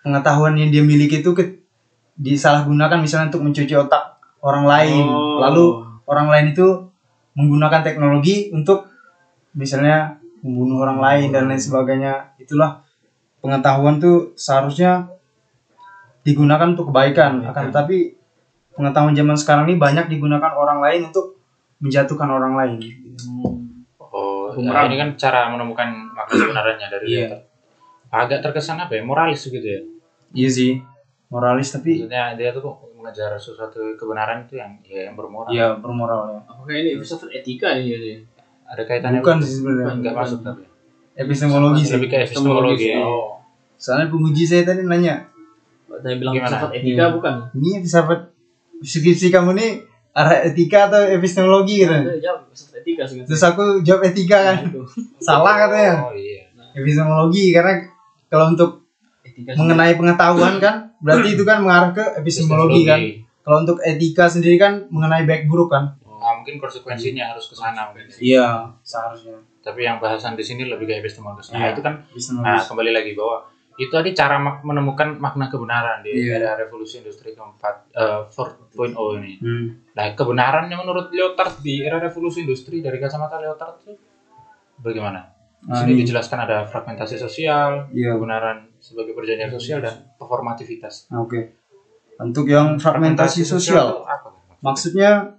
[SPEAKER 2] pengetahuan yang dia miliki itu ke, disalahgunakan misalnya untuk mencuci otak orang lain
[SPEAKER 3] Oh.
[SPEAKER 2] lalu orang lain itu menggunakan teknologi untuk misalnya membunuh orang lain dan lain sebagainya itulah pengetahuan tuh seharusnya digunakan untuk kebaikan akan tetapi pengetahuan zaman sekarang ini banyak digunakan orang lain untuk menjatuhkan orang lain
[SPEAKER 1] Oh, ya, ini kan cara menemukan makna sebenarnya dari
[SPEAKER 2] Iya.
[SPEAKER 1] Luther. Agak terkesan apa ya? Moralis gitu ya.
[SPEAKER 2] iya sih moralis tapi
[SPEAKER 1] Maksudnya dia tuh mengejar sesuatu kebenaran itu yang ya yang bermoral.
[SPEAKER 2] ya bermoral ya
[SPEAKER 3] Apakah ini filsafat etika nih jadi?
[SPEAKER 1] Ada kaitannya
[SPEAKER 2] bukan sih sebenarnya
[SPEAKER 1] enggak masuk tapi.
[SPEAKER 2] epistemologi sih
[SPEAKER 1] Lebih ke epistemologi.
[SPEAKER 3] sih.
[SPEAKER 1] Oh.
[SPEAKER 2] soalnya penguji saya tadi nanya
[SPEAKER 3] Saya bilang
[SPEAKER 1] Gimana?
[SPEAKER 3] filsafat etika
[SPEAKER 2] Iya.
[SPEAKER 3] bukan?
[SPEAKER 2] ini filsafat skripsi kamu nih arah etika atau epistemologi gitu
[SPEAKER 3] Saya jawab filsafat etika sih.
[SPEAKER 2] terus aku jawab etika kan
[SPEAKER 3] Itu.
[SPEAKER 2] salah katanya
[SPEAKER 1] Oh iya.
[SPEAKER 2] epistemologi karena kalau untuk
[SPEAKER 3] Etika
[SPEAKER 2] mengenai pengetahuan kan berarti itu kan mengarah ke epistemologi kan kalau untuk etika sendiri kan mengenai baik buruk kan
[SPEAKER 1] Nah, mungkin konsekuensinya harus ke sana mungkin.
[SPEAKER 2] iya seharusnya
[SPEAKER 1] Tapi yang bahasan di sini lebih ke epistemologi. Nah,
[SPEAKER 2] Iya.
[SPEAKER 1] itu kan nah kembali lagi bahwa itu tadi cara menemukan makna kebenaran di
[SPEAKER 2] Iya.
[SPEAKER 1] era revolusi industri keempat eh, 4.0 ini.
[SPEAKER 2] Hmm.
[SPEAKER 1] Nah, kebenarannya menurut Lyotard di era revolusi industri dari kacamata Lyotard itu bagaimana? Di
[SPEAKER 2] Nah,
[SPEAKER 1] sini
[SPEAKER 2] ini-
[SPEAKER 1] dijelaskan ada fragmentasi sosial,
[SPEAKER 2] Iya.
[SPEAKER 1] kebenaran sebagai perjanjian sosial dan performativitas.
[SPEAKER 2] Oke untuk yang fragmentasi sosial
[SPEAKER 1] apa?
[SPEAKER 2] maksudnya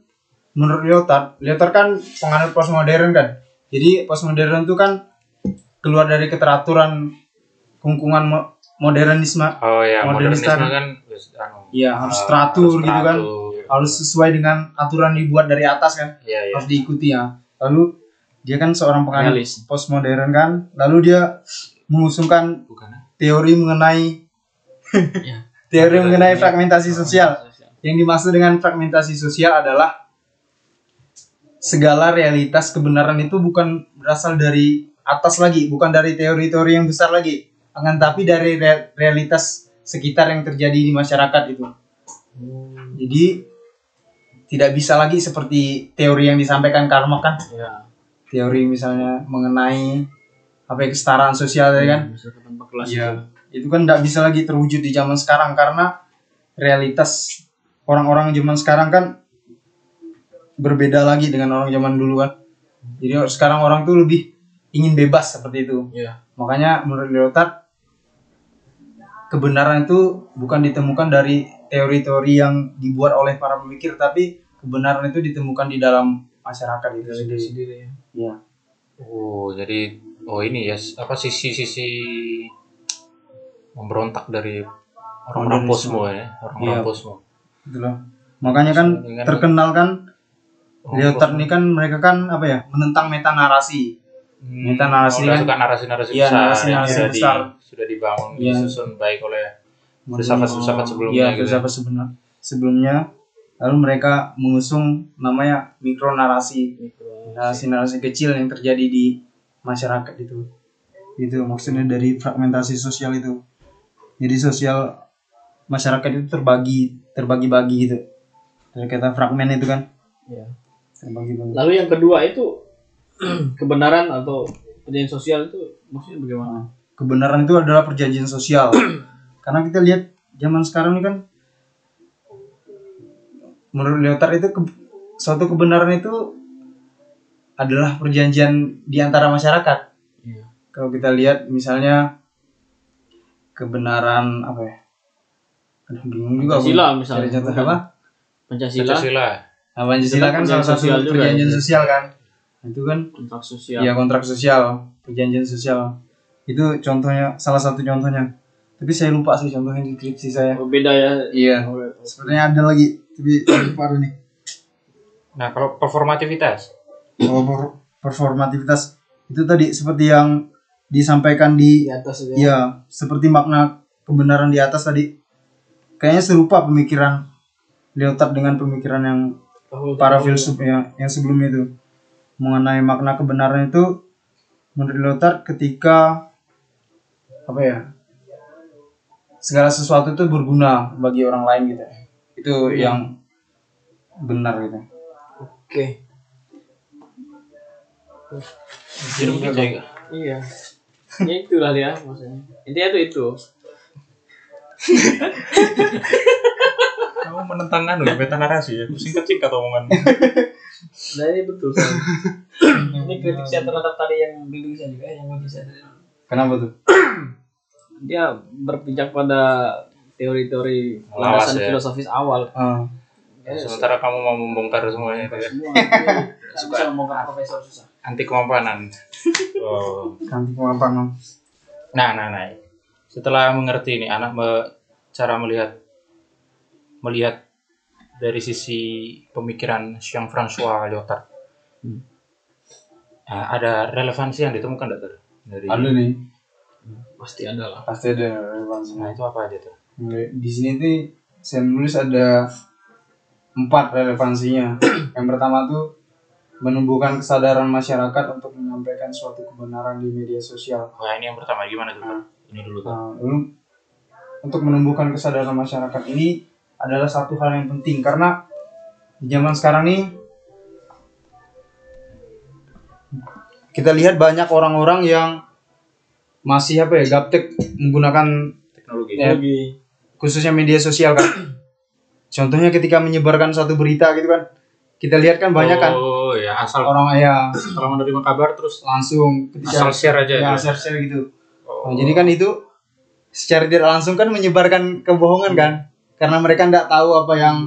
[SPEAKER 2] menurut Lyotard Lyotard kan penganut postmodern kan jadi postmodern itu kan keluar dari keteraturan kungkungan mo- modernisme
[SPEAKER 1] Oh ya,
[SPEAKER 2] Modernisme kan-
[SPEAKER 1] kan
[SPEAKER 2] Iya, harus
[SPEAKER 1] eh,
[SPEAKER 2] teratur
[SPEAKER 1] harus
[SPEAKER 2] gitu kan.
[SPEAKER 1] teratur.
[SPEAKER 2] harus sesuai dengan aturan dibuat dari atas kan
[SPEAKER 1] Iya, iya.
[SPEAKER 2] harus diikuti ya lalu dia kan seorang penganut
[SPEAKER 3] Realis.
[SPEAKER 2] postmodern kan lalu dia mengusungkan
[SPEAKER 1] Bukan. ya?
[SPEAKER 2] teori mengenai
[SPEAKER 3] Ya.
[SPEAKER 2] teori mengenai fragmentasi sosial yang dimaksud dengan fragmentasi sosial adalah segala realitas kebenaran itu bukan berasal dari atas lagi, bukan dari teori-teori yang besar lagi, akan tapi dari re- realitas sekitar yang terjadi di masyarakat itu. Jadi tidak bisa lagi seperti teori yang disampaikan Karl Marx kan,
[SPEAKER 3] Ya.
[SPEAKER 2] teori misalnya mengenai apa ya, kesetaraan sosial tadi kan,
[SPEAKER 3] Misalkan tanpa kelas
[SPEAKER 2] Iya.
[SPEAKER 3] itu.
[SPEAKER 2] itu kan tidak bisa lagi terwujud di zaman sekarang karena realitas orang-orang zaman sekarang kan berbeda lagi dengan orang zaman dulu kan. Jadi sekarang orang tuh lebih ingin bebas seperti itu.
[SPEAKER 3] Iya.
[SPEAKER 2] Makanya menurut Lyotard kebenaran itu bukan ditemukan dari teori-teori yang dibuat oleh para pemikir tapi kebenaran itu ditemukan di dalam masyarakat itu sendiri.
[SPEAKER 3] sendiri ya.
[SPEAKER 2] Iya.
[SPEAKER 1] Oh, jadi oh ini ya apa sisi-sisi memberontak dari orang-orang posmo ya, orang-orang
[SPEAKER 2] Iya.
[SPEAKER 1] posmo.
[SPEAKER 2] Gitu loh. Makanya kan terkenal kan Lyotard
[SPEAKER 1] posmo.
[SPEAKER 2] ini kan mereka kan apa ya menentang meta narasi.
[SPEAKER 1] Hmm,
[SPEAKER 2] Meta narasi
[SPEAKER 1] oh,
[SPEAKER 2] kan-
[SPEAKER 1] suka narasi-narasi
[SPEAKER 2] Iya,
[SPEAKER 1] besar
[SPEAKER 2] narasi-narasi
[SPEAKER 1] yang sudah, di-
[SPEAKER 2] besar.
[SPEAKER 1] sudah dibangun,
[SPEAKER 2] Iya.
[SPEAKER 1] disusun baik oleh filsafat-filsafat sebelumnya
[SPEAKER 2] Iya,
[SPEAKER 1] gitu.
[SPEAKER 2] filsafat sebelumnya. Sebelumnya lalu mereka mengusung namanya mikronarasi, narasi-narasi kecil yang terjadi di masyarakat itu. Itu maksudnya dari fragmentasi sosial itu. Jadi sosial masyarakat itu terbagi, terbagi-bagi gitu. Dari kata fragmen itu kan
[SPEAKER 3] Iya.
[SPEAKER 2] Terbagi-bagi.
[SPEAKER 3] Lalu yang kedua itu kebenaran atau perjanjian sosial itu maksudnya bagaimana?
[SPEAKER 2] Nah, kebenaran itu adalah perjanjian sosial. Karena kita lihat zaman sekarang ini kan menurut Lyotard itu ke- suatu kebenaran itu adalah perjanjian di antara masyarakat.
[SPEAKER 3] Iya.
[SPEAKER 2] Kalau kita lihat misalnya kebenaran apa ya? Aduh, bingung juga.
[SPEAKER 3] Pancasila misalnya.
[SPEAKER 2] Cari contoh apa?
[SPEAKER 3] Pancasila,
[SPEAKER 1] Pancasila.
[SPEAKER 2] Nah, Pancasila kan salah satu
[SPEAKER 3] sosial juga,
[SPEAKER 2] perjanjian
[SPEAKER 3] ya.
[SPEAKER 2] sosial kan. Itu kan
[SPEAKER 3] kontrak sosial.
[SPEAKER 2] Iya kontrak sosial, perjanjian sosial. Itu contohnya, salah satu contohnya. Tapi saya lupa sih contohnya di skripsi saya.
[SPEAKER 3] Oh, beda ya.
[SPEAKER 2] Iya. Sebenarnya ada lagi, tapi lupa nih.
[SPEAKER 1] Nah, kalau performativitas.
[SPEAKER 2] Oh, per- performativitas itu tadi seperti yang disampaikan di,
[SPEAKER 3] Di atas
[SPEAKER 2] ya seperti makna kebenaran di atas tadi. Kayaknya serupa pemikiran Lyotard dengan pemikiran yang
[SPEAKER 3] Oh,
[SPEAKER 2] para filsuf yang yang sebelumnya itu mengenai makna kebenaran itu menurut Lyotard ketika apa ya segala sesuatu itu berguna bagi orang lain gitu itu yang benar gitu
[SPEAKER 3] Oke.
[SPEAKER 1] Jadi begitu ya.
[SPEAKER 3] Iya. Ya itulah dia maksudnya. Intinya tuh itu.
[SPEAKER 1] Kamu menentang anu ya, meta narasi ya. Singkat-singkat omongan.
[SPEAKER 3] Nah ini betul. Sam. ini kritik saya terhadap tadi yang bimbing saya juga yang uji saya tadi.
[SPEAKER 2] kenapa tuh
[SPEAKER 3] Dia berpijak pada teori-teori
[SPEAKER 1] Lawas
[SPEAKER 3] landasan
[SPEAKER 1] ya.
[SPEAKER 3] filosofis awal. Ya,
[SPEAKER 1] Sementara kamu mau membongkar semuanya itu ya.
[SPEAKER 3] semua bisa ngomongkan profesor susah.
[SPEAKER 1] Anti kemampanan. Oh.
[SPEAKER 2] nanti kemampuan
[SPEAKER 1] Nah, nah, nah. Setelah mengerti ini anak me- cara melihat melihat dari sisi pemikiran Jean François Lyotard. Nah, ada relevansi yang ditemukan enggak Ter? dari
[SPEAKER 2] ada nih
[SPEAKER 3] Pasti ada lah.
[SPEAKER 2] pasti ada relevansinya
[SPEAKER 1] Nah, itu apa aja tuh?
[SPEAKER 2] di sini tuh saya menulis ada empat relevansinya yang pertama tuh menumbuhkan kesadaran masyarakat untuk menyampaikan suatu kebenaran di media sosial
[SPEAKER 1] Wah, ini yang pertama gimana tuh? Ter? Ini dulu tuh.
[SPEAKER 2] Nah, untuk menumbuhkan kesadaran masyarakat ini adalah satu hal yang penting karena di zaman sekarang nih kita lihat banyak orang-orang yang masih apa ya gaptek menggunakan
[SPEAKER 1] Teknologi.
[SPEAKER 2] ya, khususnya media sosial kan. Contohnya ketika menyebarkan satu berita gitu kan, kita lihat kan banyak kan
[SPEAKER 1] Oh, ya asal
[SPEAKER 2] orang ya
[SPEAKER 1] setelah menerima kabar terus
[SPEAKER 2] langsung ketika
[SPEAKER 1] asal share aja.
[SPEAKER 2] ya
[SPEAKER 1] tuh.
[SPEAKER 2] share share gitu.
[SPEAKER 1] Oh.
[SPEAKER 2] Nah, jadi kan itu secara tidak langsung kan menyebarkan kebohongan kan, karena mereka tidak tahu apa yang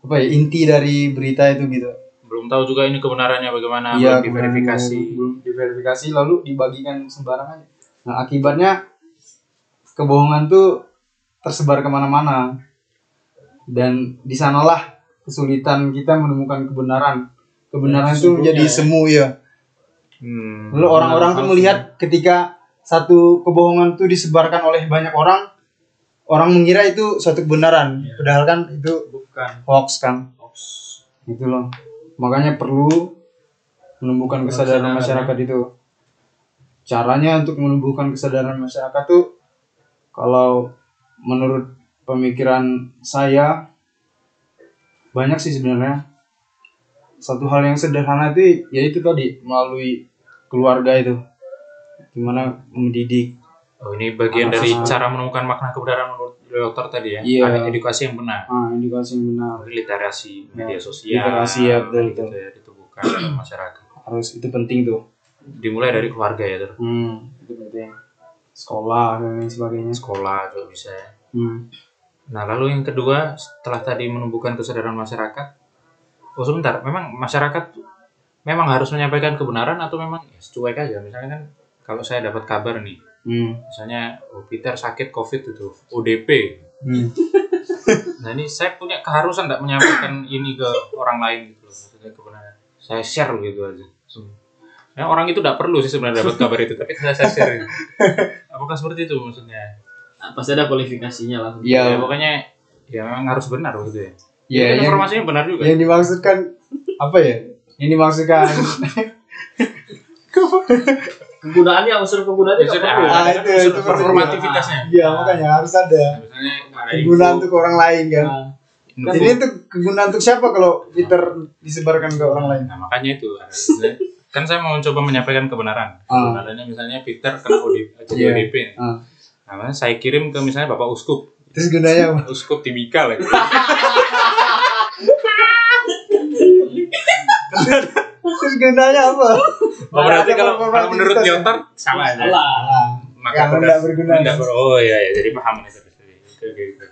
[SPEAKER 2] apa ya inti dari berita itu gitu.
[SPEAKER 1] belum tahu juga ini kebenarannya bagaimana
[SPEAKER 2] Iya,
[SPEAKER 1] belum diverifikasi.
[SPEAKER 2] belum diverifikasi lalu dibagikan sembarangan. Nah akibatnya kebohongan tuh tersebar ke mana-mana dan di sanalah kesulitan kita menemukan kebenaran. Kebenaran itu menjadi semu ya.
[SPEAKER 1] Hmm.
[SPEAKER 2] Lalu orang-orang tuh melihat ketika satu kebohongan tuh disebarkan oleh banyak orang, orang mengira itu suatu kebenaran, padahal kan itu
[SPEAKER 3] Bukan.
[SPEAKER 2] hoax kan. Gitu loh. Makanya perlu menumbuhkan kesadaran masyarakat itu. Caranya untuk menumbuhkan kesadaran masyarakat tuh kalau menurut pemikiran saya banyak sih sebenarnya. Satu hal yang sederhana itu yaitu tadi melalui keluarga itu. Gimana mendidik.
[SPEAKER 1] Oh, ini bagian dari cara menemukan makna kebenaran menurut Lyotard tadi ya.
[SPEAKER 2] Iya.
[SPEAKER 1] Ada edukasi yang benar.
[SPEAKER 2] Ah, edukasi yang benar.
[SPEAKER 1] Literasi media sosial.
[SPEAKER 2] literasi ya, betul,
[SPEAKER 1] gitu ya ditubuhkan dalam masyarakat.
[SPEAKER 2] Harus itu penting tuh.
[SPEAKER 1] Dimulai dari keluarga ya, Ter.
[SPEAKER 2] Hmm, itu penting. Sekolah dan lain sebagainya.
[SPEAKER 1] sekolah juga bisa ya.
[SPEAKER 2] Hmm.
[SPEAKER 1] Nah, lalu yang kedua, setelah tadi menumbuhkan kesadaran masyarakat, oh sebentar, memang masyarakat memang harus menyampaikan kebenaran atau memang ya, cuek aja. Misalnya kan kalau saya dapat kabar nih,
[SPEAKER 2] Hmm.
[SPEAKER 1] misalnya oh, Peter sakit COVID itu, ODP.
[SPEAKER 2] Hmm.
[SPEAKER 1] Nah ini saya punya keharusan tidak menyampaikan ini ke orang lain gitu loh, maksudnya kebenaran. Saya share gitu aja. Ya, orang itu tidak perlu sih sebenarnya dapat kabar itu, tapi saya share. gitu. Apakah seperti itu maksudnya?
[SPEAKER 3] Nah, pasti ada kualifikasinya lah.
[SPEAKER 1] Ya,
[SPEAKER 2] Iya.
[SPEAKER 1] pokoknya ya memang harus benar gitu ya.
[SPEAKER 2] Iya,
[SPEAKER 1] Ini kan
[SPEAKER 2] yang,
[SPEAKER 1] informasinya benar juga.
[SPEAKER 2] yang dimaksudkan apa ya? Yang dimaksudkan
[SPEAKER 3] Penggunaannya unsur penggunaannya perlu.
[SPEAKER 1] ada
[SPEAKER 2] Ah,
[SPEAKER 1] kan
[SPEAKER 2] itu-
[SPEAKER 1] unsur
[SPEAKER 2] itu
[SPEAKER 1] performativitasnya.
[SPEAKER 2] Iya, makanya harus ada
[SPEAKER 1] Misalnya ada
[SPEAKER 2] kegunaan untuk orang lain kan.
[SPEAKER 3] Nah,
[SPEAKER 1] info.
[SPEAKER 2] Ini tuh kegunaan untuk siapa kalau Twitter disebarkan ke orang lain?
[SPEAKER 1] Nah, makanya itu. ada. Misalnya, kan saya mau coba menyampaikan kebenaran.
[SPEAKER 2] Ah.
[SPEAKER 1] Kebenarannya misalnya Peter kena ODP, jadi
[SPEAKER 2] Iya.
[SPEAKER 1] ODP.
[SPEAKER 2] Ah.
[SPEAKER 1] Nah, makanya saya kirim ke misalnya Bapak Uskup.
[SPEAKER 2] Terus gunanya apa?
[SPEAKER 1] Uskup Timika lagi.
[SPEAKER 2] Terus gunanya apa?
[SPEAKER 1] Oh, berarti kalau, kalau
[SPEAKER 2] performativitas
[SPEAKER 1] menurut? Lyotard sama aja.
[SPEAKER 3] salah.
[SPEAKER 2] Ah,
[SPEAKER 1] Maka
[SPEAKER 2] yang tidak berguna.
[SPEAKER 1] tidak ber- oh iya ya, jadi paham nih tadi. Oke oke oke.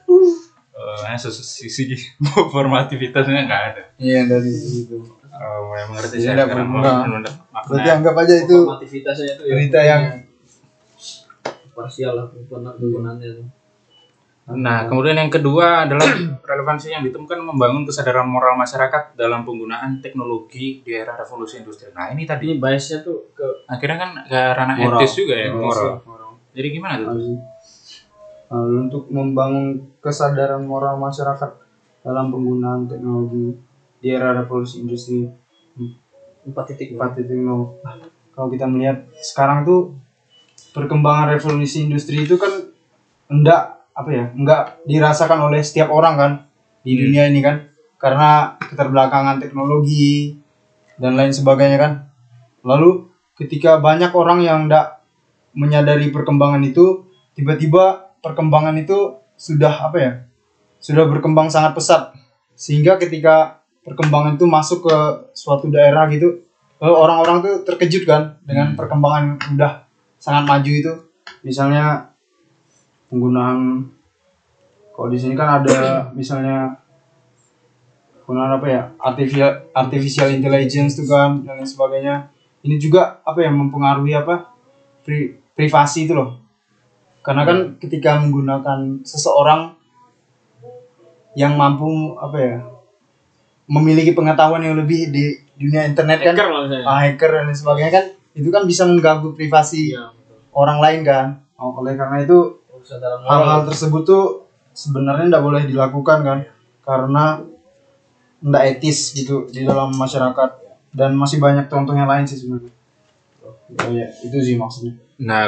[SPEAKER 1] Eh, sisi sisi formativitasnya nggak ada.
[SPEAKER 2] Iya dari itu.
[SPEAKER 1] Oh, yang mengerti
[SPEAKER 2] Jadi
[SPEAKER 1] saya
[SPEAKER 2] tidak
[SPEAKER 1] sekarang.
[SPEAKER 2] Berarti anggap aja itu
[SPEAKER 3] Formativitasnya itu ya
[SPEAKER 2] berita yang
[SPEAKER 3] parsial lah penggunaan penggunaannya itu.
[SPEAKER 1] Nah, kemudian yang kedua adalah relevansi yang ditemukan membangun kesadaran moral masyarakat dalam penggunaan teknologi di era revolusi industri. Nah, ini tadi
[SPEAKER 3] Ini biasnya tuh ke
[SPEAKER 1] akhirnya kan ke ranah
[SPEAKER 2] Moral.
[SPEAKER 1] etis juga ya, moral.
[SPEAKER 2] ya.
[SPEAKER 1] Jadi gimana tuh?
[SPEAKER 2] Lalu untuk membangun kesadaran moral masyarakat dalam penggunaan teknologi di era revolusi industri
[SPEAKER 3] 4.0
[SPEAKER 2] 4.0 Nah, kalau kita melihat sekarang tuh perkembangan revolusi industri itu kan enggak apa ya enggak dirasakan oleh setiap orang kan di dunia ini kan. Karena keterbelakangan teknologi dan lain sebagainya kan. Lalu ketika banyak orang yang enggak menyadari perkembangan itu tiba-tiba perkembangan itu sudah apa ya sudah berkembang sangat pesat. Sehingga ketika perkembangan itu masuk ke suatu daerah gitu lalu orang-orang tuh terkejut kan dengan perkembangan yang udah sangat maju itu. Misalnya penggunaan kalau di sini kan ada misalnya penggunaan apa ya artificial artificial intelligence tuh kan dan lain sebagainya ini juga apa ya mempengaruhi apa pri- privasi itu loh karena kan ketika menggunakan seseorang yang mampu apa ya memiliki pengetahuan yang lebih di dunia internet kan
[SPEAKER 3] hacker lah misalnya
[SPEAKER 2] ah, hacker dan lain sebagainya kan itu kan bisa mengganggu privasi
[SPEAKER 3] betul.
[SPEAKER 2] orang lain kan Oh, oleh karena itu. Hal-hal tersebut tuh sebenarnya tidak boleh dilakukan kan? Karena tidak etis gitu di dalam masyarakat. Dan masih banyak contohnya lain sih sebenarnya. Oh ya itu sih maksudnya.
[SPEAKER 1] Nah,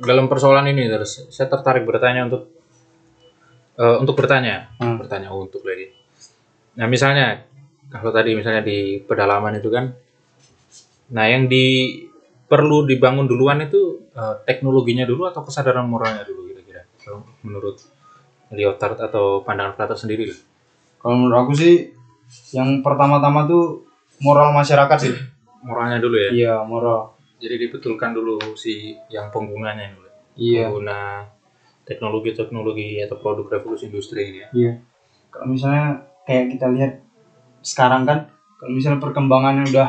[SPEAKER 1] dalam persoalan ini terus saya tertarik bertanya untuk eh, untuk bertanya,
[SPEAKER 2] Hmm.
[SPEAKER 1] bertanya untuk lagi. Nah, misalnya kalau tadi misalnya di pedalaman itu kan, nah yang di perlu dibangun duluan itu eh, teknologinya dulu atau kesadaran moralnya dulu Kalau menurut Lyotard atau pandangan Plato sendiri lah.
[SPEAKER 2] kalau menurut aku sih yang pertama-tama tuh moral masyarakat sih
[SPEAKER 1] Moralnya dulu ya.
[SPEAKER 2] iya moral
[SPEAKER 1] Jadi dibetulkan dulu si yang penggunanya dulu.
[SPEAKER 2] iya
[SPEAKER 1] Pengguna teknologi-teknologi atau produk revolusi industri ini ya.
[SPEAKER 2] Iya. Kalau misalnya kayak kita lihat sekarang kan, kalau misalnya perkembangannya udah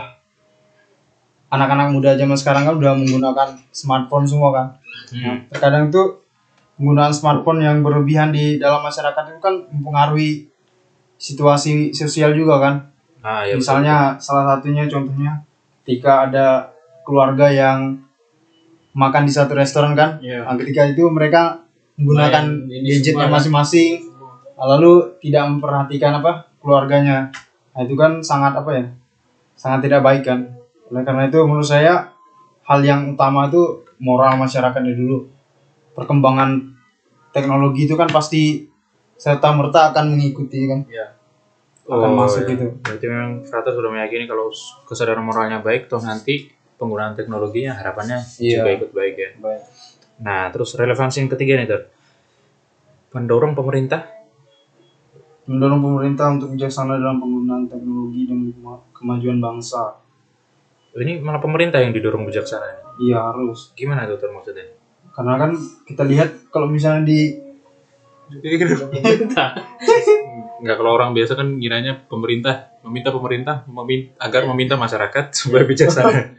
[SPEAKER 2] anak-anak muda zaman sekarang kan udah menggunakan smartphone semua kan. Nah, terkadang tuh penggunaan smartphone yang berlebihan di dalam masyarakat itu kan mempengaruhi situasi sosial juga kan.
[SPEAKER 1] Ah, ya betul.
[SPEAKER 2] Misalnya salah satunya contohnya ketika ada keluarga yang makan di satu restoran kan,
[SPEAKER 3] Iya.
[SPEAKER 2] Nah, ketika itu mereka menggunakan
[SPEAKER 3] ini
[SPEAKER 2] gadgetnya
[SPEAKER 3] kan?
[SPEAKER 2] masing-masing, lalu tidak memperhatikan apa keluarganya. Nah, itu kan sangat apa ya? Sangat tidak baik kan. Oleh karena itu menurut saya hal yang utama itu moral masyarakatnya dulu. Perkembangan teknologi itu kan pasti serta merta akan mengikuti kan. akan masuk
[SPEAKER 1] ya.
[SPEAKER 2] gitu.
[SPEAKER 1] Berarti memang Frater sudah meyakini kalau kesadaran moralnya baik, toh nanti penggunaan teknologinya harapannya
[SPEAKER 2] Iya.
[SPEAKER 1] juga ikut baik ya.
[SPEAKER 2] Baik.
[SPEAKER 1] Nah, terus relevansi yang ketiga nih, Ter. Pendorong pemerintah
[SPEAKER 2] Mendorong pemerintah untuk bijaksana dalam penggunaan teknologi dan kema- kemajuan bangsa.
[SPEAKER 1] ini malah pemerintah yang didorong bijaksana.
[SPEAKER 2] Iya harus.
[SPEAKER 1] Gimana tuh maksudnya?
[SPEAKER 2] Karena kan kita lihat kalau misalnya di
[SPEAKER 1] Enggak kalau orang biasa kan kiranya pemerintah meminta pemerintah memin- agar meminta masyarakat supaya bijaksana.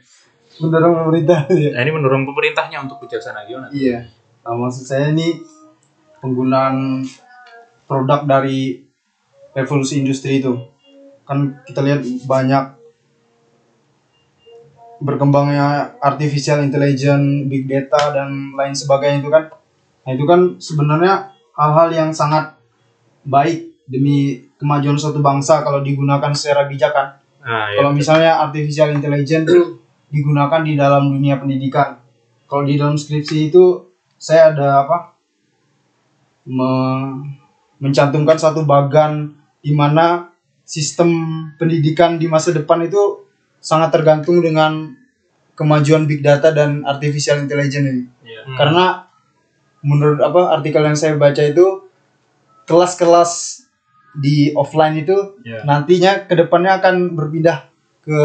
[SPEAKER 2] mendorong pemerintah ya.
[SPEAKER 1] Nah, ini mendorong pemerintahnya untuk bijaksana gimana?
[SPEAKER 2] Iya. Nah, maksud saya ini penggunaan produk dari revolusi industri itu kan kita lihat banyak berkembangnya artificial intelligence, big data dan lain sebagainya itu kan. Nah, itu kan sebenarnya hal-hal yang sangat baik demi kemajuan suatu bangsa kalau digunakan secara bijak kan.
[SPEAKER 1] Nah, ya.
[SPEAKER 2] Kalau misalnya artificial intelligence itu digunakan di dalam dunia pendidikan. Kalau di dalam skripsi itu saya ada apa? Me- mencantumkan satu bagan di mana sistem pendidikan di masa depan itu sangat tergantung dengan kemajuan big data dan artificial intelligence ini.
[SPEAKER 3] Iya.
[SPEAKER 1] Hmm.
[SPEAKER 2] Karena menurut apa artikel yang saya baca itu kelas-kelas di offline itu
[SPEAKER 3] Iya.
[SPEAKER 2] nantinya ke depannya akan berpindah ke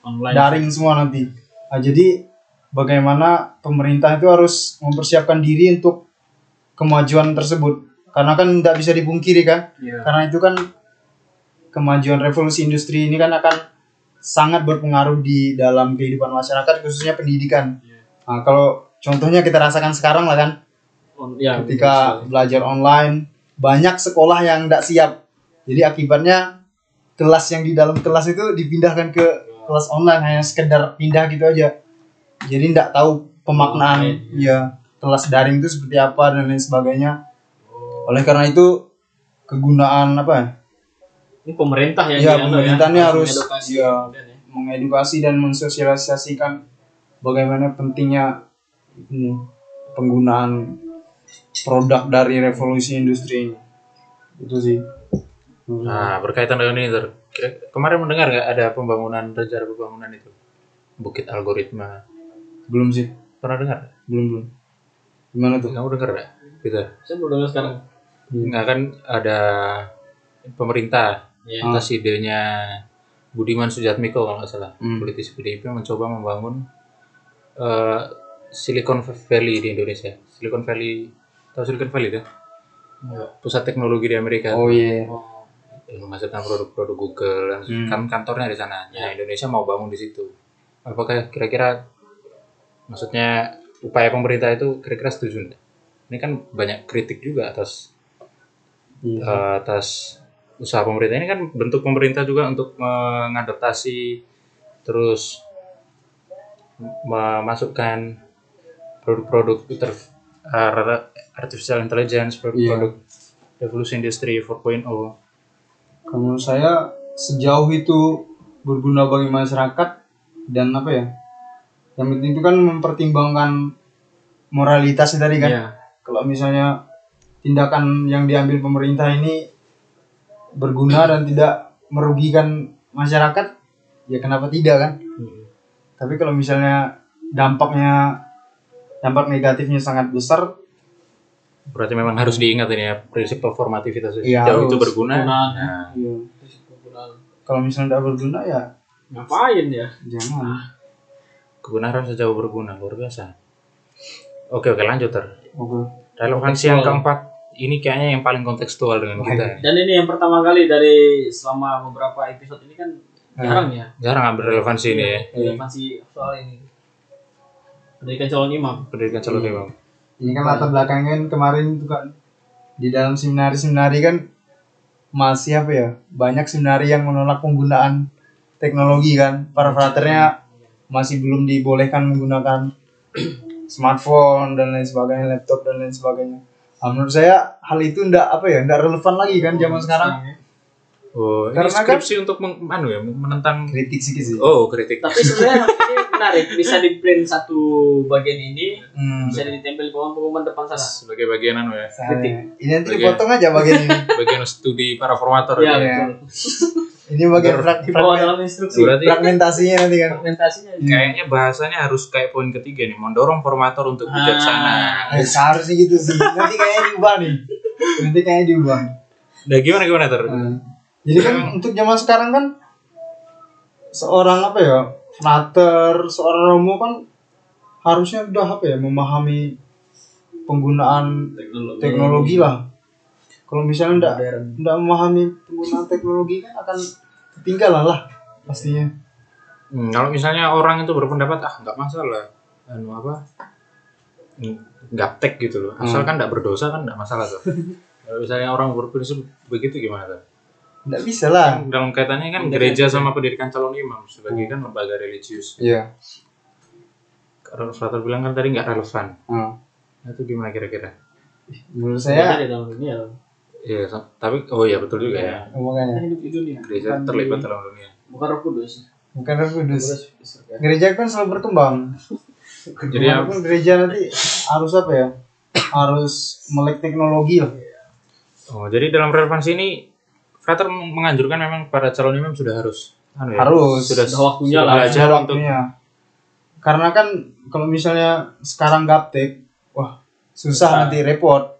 [SPEAKER 3] Online.
[SPEAKER 2] daring semua nanti. Nah, jadi bagaimana pemerintah itu harus mempersiapkan diri untuk kemajuan tersebut. Karena kan tidak bisa dipungkiri kan,
[SPEAKER 3] Iya.
[SPEAKER 2] karena itu kan kemajuan revolusi industri ini kan akan sangat berpengaruh di dalam kehidupan masyarakat khususnya pendidikan.
[SPEAKER 3] Iya.
[SPEAKER 2] Nah, kalau contohnya kita rasakan sekarang lah kan,
[SPEAKER 3] On- ya,
[SPEAKER 2] ketika
[SPEAKER 3] betul.
[SPEAKER 2] belajar online banyak sekolah yang tidak siap jadi akibatnya kelas yang di dalam kelas itu dipindahkan ke kelas online hanya sekedar pindah gitu aja jadi tidak tahu pemaknaan
[SPEAKER 3] Online,
[SPEAKER 2] ya kelas daring itu seperti apa dan lain sebagainya oleh karena itu kegunaan apa
[SPEAKER 3] Ini pemerintah yang
[SPEAKER 2] Iya,
[SPEAKER 3] di- anu
[SPEAKER 2] pemerintah ini harus-
[SPEAKER 3] mengedukasi kemudian ya.
[SPEAKER 2] mengedukasi dan mensosialisasikan bagaimana pentingnya ini, penggunaan produk dari revolusi industri ini itu sih
[SPEAKER 1] Nah, berkaitan dengan ini, Ter. Kemarin mendengar nggak ada pembangunan rencana pembangunan itu? Bukit Algoritma.
[SPEAKER 2] belum sih
[SPEAKER 1] Pernah dengar?
[SPEAKER 2] belum belum gimana tuh
[SPEAKER 1] Kamu dengar nggak? Gitu.
[SPEAKER 3] Saya baru dengar sekarang.
[SPEAKER 1] Nggak kan ada pemerintah
[SPEAKER 3] Iya.
[SPEAKER 1] atas idenya Budiman Sujatmiko kalau nggak salah,
[SPEAKER 2] Hmm.
[SPEAKER 1] politisi PDIP mencoba membangun eh, Silicon Valley di Indonesia. Silicon Valley, tahu Silicon Valley itu? Pusat teknologi di Amerika.
[SPEAKER 2] oh iya
[SPEAKER 3] Oh,
[SPEAKER 1] yang menghasilkan produk-produk Google dan
[SPEAKER 2] Hmm.
[SPEAKER 1] kan kantornya di sana. Nah, Indonesia mau bangun di situ. Apakah kira-kira maksudnya upaya pemerintah itu kira-kira setuju nggak? Ini kan banyak kritik juga atas
[SPEAKER 2] Iya.
[SPEAKER 1] eh, atas usaha pemerintah ini kan bentuk pemerintah juga untuk mengadaptasi terus memasukkan produk-produk ter- eh, artificial intelligence, produk-produk revolusi industri 4.0.
[SPEAKER 2] Kalau menurut saya sejauh itu berguna bagi masyarakat dan apa ya? Yang penting itu kan mempertimbangkan moralitas tadi kan.
[SPEAKER 3] Iya.
[SPEAKER 2] Kalau misalnya tindakan yang diambil pemerintah ini berguna dan tidak merugikan masyarakat, ya kenapa tidak kan? Tapi kalau misalnya dampaknya dampak negatifnya sangat besar,
[SPEAKER 1] Berarti memang harus diingat ini ya prinsip performativitas
[SPEAKER 2] Iya,
[SPEAKER 1] jauh itu
[SPEAKER 2] harus.
[SPEAKER 1] berguna.
[SPEAKER 3] Penggunaan.
[SPEAKER 1] Nah,
[SPEAKER 2] ya, kalau misalnya tidak berguna ya
[SPEAKER 3] Ngapain ya?
[SPEAKER 2] jangan.
[SPEAKER 1] kebenaran sejauh berguna luar biasa. Oke oke lanjut ter.
[SPEAKER 2] Oke.
[SPEAKER 1] Relevansi yang keempat ini kayaknya yang paling kontekstual dengan kita.
[SPEAKER 3] Dan ini yang pertama kali dari selama beberapa episode ini kan jarang ya
[SPEAKER 1] Jarang ambil relevansi ini ya.
[SPEAKER 3] relevansi soal ini. Pendidikan calon imam.
[SPEAKER 1] Pendidikan calon imam.
[SPEAKER 2] Ini kan latar belakangnya kan kemarin itu kan di dalam seminari-seminari kan masih apa ya banyak seminari yang menolak penggunaan teknologi kan para fraternya masih belum dibolehkan menggunakan smartphone dan lain sebagainya laptop dan lain sebagainya nah, menurut saya hal itu ndak apa ya ndak relevan lagi kan zaman sekarang
[SPEAKER 1] Oh, ini
[SPEAKER 2] Karena kan-
[SPEAKER 1] skripsi untuk meng, anu ya, menentang
[SPEAKER 2] kritik sedikit sih
[SPEAKER 1] Oh, kritik.
[SPEAKER 3] Tapi sebenarnya ini menarik, bisa di print satu bagian ini,
[SPEAKER 2] hmm.
[SPEAKER 3] bisa ditempel di pengumuman depan sana.
[SPEAKER 1] sebagai bagian anu ya,
[SPEAKER 2] Saya- ini nanti dipotong aja bagian ini
[SPEAKER 1] bagian studi para formator.
[SPEAKER 3] Iya,
[SPEAKER 1] ya.
[SPEAKER 2] ini bagian frag-
[SPEAKER 3] Di bawah
[SPEAKER 2] fragmen-
[SPEAKER 3] dalam instruksi.
[SPEAKER 1] Berarti
[SPEAKER 2] fragmentasinya nanti kan
[SPEAKER 3] Fragmentasinya.
[SPEAKER 1] kayaknya bahasanya harus kayak poin ketiga nih, mendorong formator untuk bijaksana.
[SPEAKER 2] Eh, seharusnya gitu sih. Nanti kayaknya diubah nih. Nanti kayaknya diubah.
[SPEAKER 1] Nah, gimana gimana ter?
[SPEAKER 2] Nah, jadi kan untuk zaman sekarang kan seorang apa ya, frater, seorang romo kan harusnya udah apa ya, memahami penggunaan
[SPEAKER 3] Teknologi.
[SPEAKER 2] teknologi lah. Kalau misalnya enggak
[SPEAKER 3] Modern.
[SPEAKER 2] enggak memahami penggunaan teknologi kan akan ketinggalan lah pastinya.
[SPEAKER 1] Hmm, kalau misalnya orang itu berpendapat ah nggak masalah, anu apa, nggak tek gitu loh, asalkan nggak berdosa kan nggak masalah tuh. kalau misalnya orang berprinsip begitu gimana tuh?
[SPEAKER 2] Enggak bisa lah.
[SPEAKER 1] Kan dalam kaitannya kan gereja sama pendidikan calon imam sebagai kan lembaga religius.
[SPEAKER 2] Iya.
[SPEAKER 1] Kalau Frater bilang kan tadi nggak relevan.
[SPEAKER 2] Nah,
[SPEAKER 1] Nah, itu gimana kira-kira?
[SPEAKER 2] menurut
[SPEAKER 3] Saya
[SPEAKER 2] saya
[SPEAKER 3] di dalam dunia.
[SPEAKER 1] Iya, tapi oh iya betul juga ya.
[SPEAKER 2] makanya
[SPEAKER 3] Kita hidup di dunia.
[SPEAKER 1] Gereja
[SPEAKER 3] Bukan
[SPEAKER 1] terlibat
[SPEAKER 3] di-
[SPEAKER 1] dalam dunia.
[SPEAKER 3] Bukan roh kudus.
[SPEAKER 2] bukan Roh Kudus.
[SPEAKER 3] Ya.
[SPEAKER 2] Gereja kan selalu berkembang.
[SPEAKER 1] Jadi ya,
[SPEAKER 2] gereja nanti harus apa ya? Harus melek teknologi lah.
[SPEAKER 1] oh, jadi dalam relevansi ini Frater menganjurkan memang para calon imam sudah harus anu ya,
[SPEAKER 2] Harus.
[SPEAKER 1] sudah,
[SPEAKER 3] Sudah waktunya
[SPEAKER 1] sudah
[SPEAKER 3] lah.
[SPEAKER 1] belajar
[SPEAKER 2] Ada
[SPEAKER 1] untuk
[SPEAKER 2] waktunya. Karena kan kalau misalnya sekarang gaptek, wah susah nanti repot.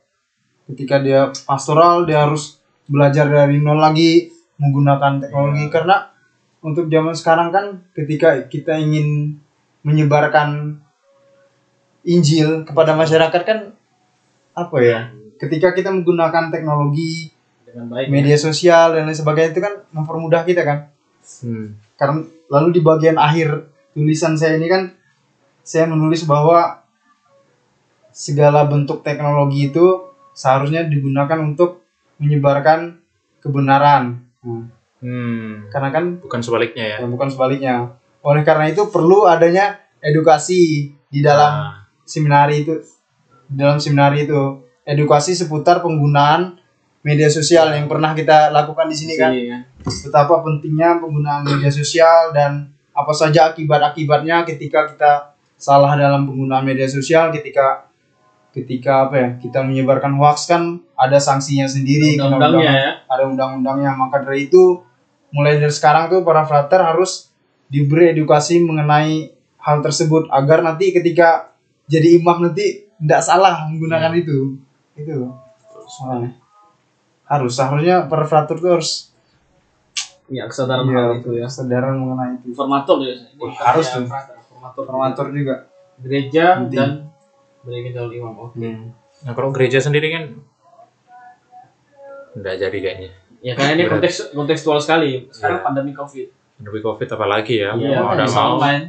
[SPEAKER 2] Ketika dia pastoral dia harus belajar dari nol lagi menggunakan teknologi karena untuk zaman sekarang kan ketika kita ingin menyebarkan Injil kepada masyarakat kan apa ya? Ketika kita menggunakan teknologi,
[SPEAKER 3] Dengan baik.
[SPEAKER 2] media sosial dan lain sebagainya itu kan mempermudah kita kan
[SPEAKER 1] Hmm.
[SPEAKER 2] karena lalu di bagian akhir tulisan saya ini kan saya menulis bahwa segala bentuk teknologi itu seharusnya digunakan untuk menyebarkan kebenaran Hmm.
[SPEAKER 1] Hmm.
[SPEAKER 2] karena kan
[SPEAKER 1] bukan sebaliknya ya.
[SPEAKER 2] ya, bukan sebaliknya oleh karena itu perlu adanya edukasi di dalam
[SPEAKER 1] Ah,
[SPEAKER 2] seminari itu di dalam seminari itu edukasi seputar penggunaan media sosial yang pernah kita lakukan di sini kan
[SPEAKER 3] Iya.
[SPEAKER 2] betapa pentingnya penggunaan media sosial dan apa saja akibat-akibatnya ketika kita salah dalam penggunaan media sosial ketika ketika apa ya kita menyebarkan hoax kan ada sanksinya sendiri
[SPEAKER 3] Undang-undangnya
[SPEAKER 2] undang-
[SPEAKER 3] ya.
[SPEAKER 2] ada undang-undangnya maka dari itu mulai dari sekarang tuh para frater harus diberi edukasi mengenai hal tersebut agar nanti ketika jadi imam nanti tidak salah menggunakan itu itu soalnya harus seharusnya para frater tuh harus
[SPEAKER 3] Punya kesadaran
[SPEAKER 2] Iya,
[SPEAKER 3] hal itu ya.
[SPEAKER 2] kesadaran mengenai itu
[SPEAKER 3] Informator ya. Bukan
[SPEAKER 2] harus
[SPEAKER 3] ya,
[SPEAKER 2] tuh.
[SPEAKER 3] frater, Informator.
[SPEAKER 2] formator juga
[SPEAKER 3] Gereja
[SPEAKER 2] Penting.
[SPEAKER 3] dan gereja calon imam. Oke.
[SPEAKER 1] Nah kalau gereja sendiri kan nggak jadi kayaknya.
[SPEAKER 3] Ya karena ini konteks kontekstual sekali. Sekarang
[SPEAKER 1] Iya.
[SPEAKER 3] pandemi Covid.
[SPEAKER 1] Lebih covid apalagi ya.
[SPEAKER 3] Iya,
[SPEAKER 1] mau ada
[SPEAKER 3] bisa
[SPEAKER 1] mau.
[SPEAKER 3] online.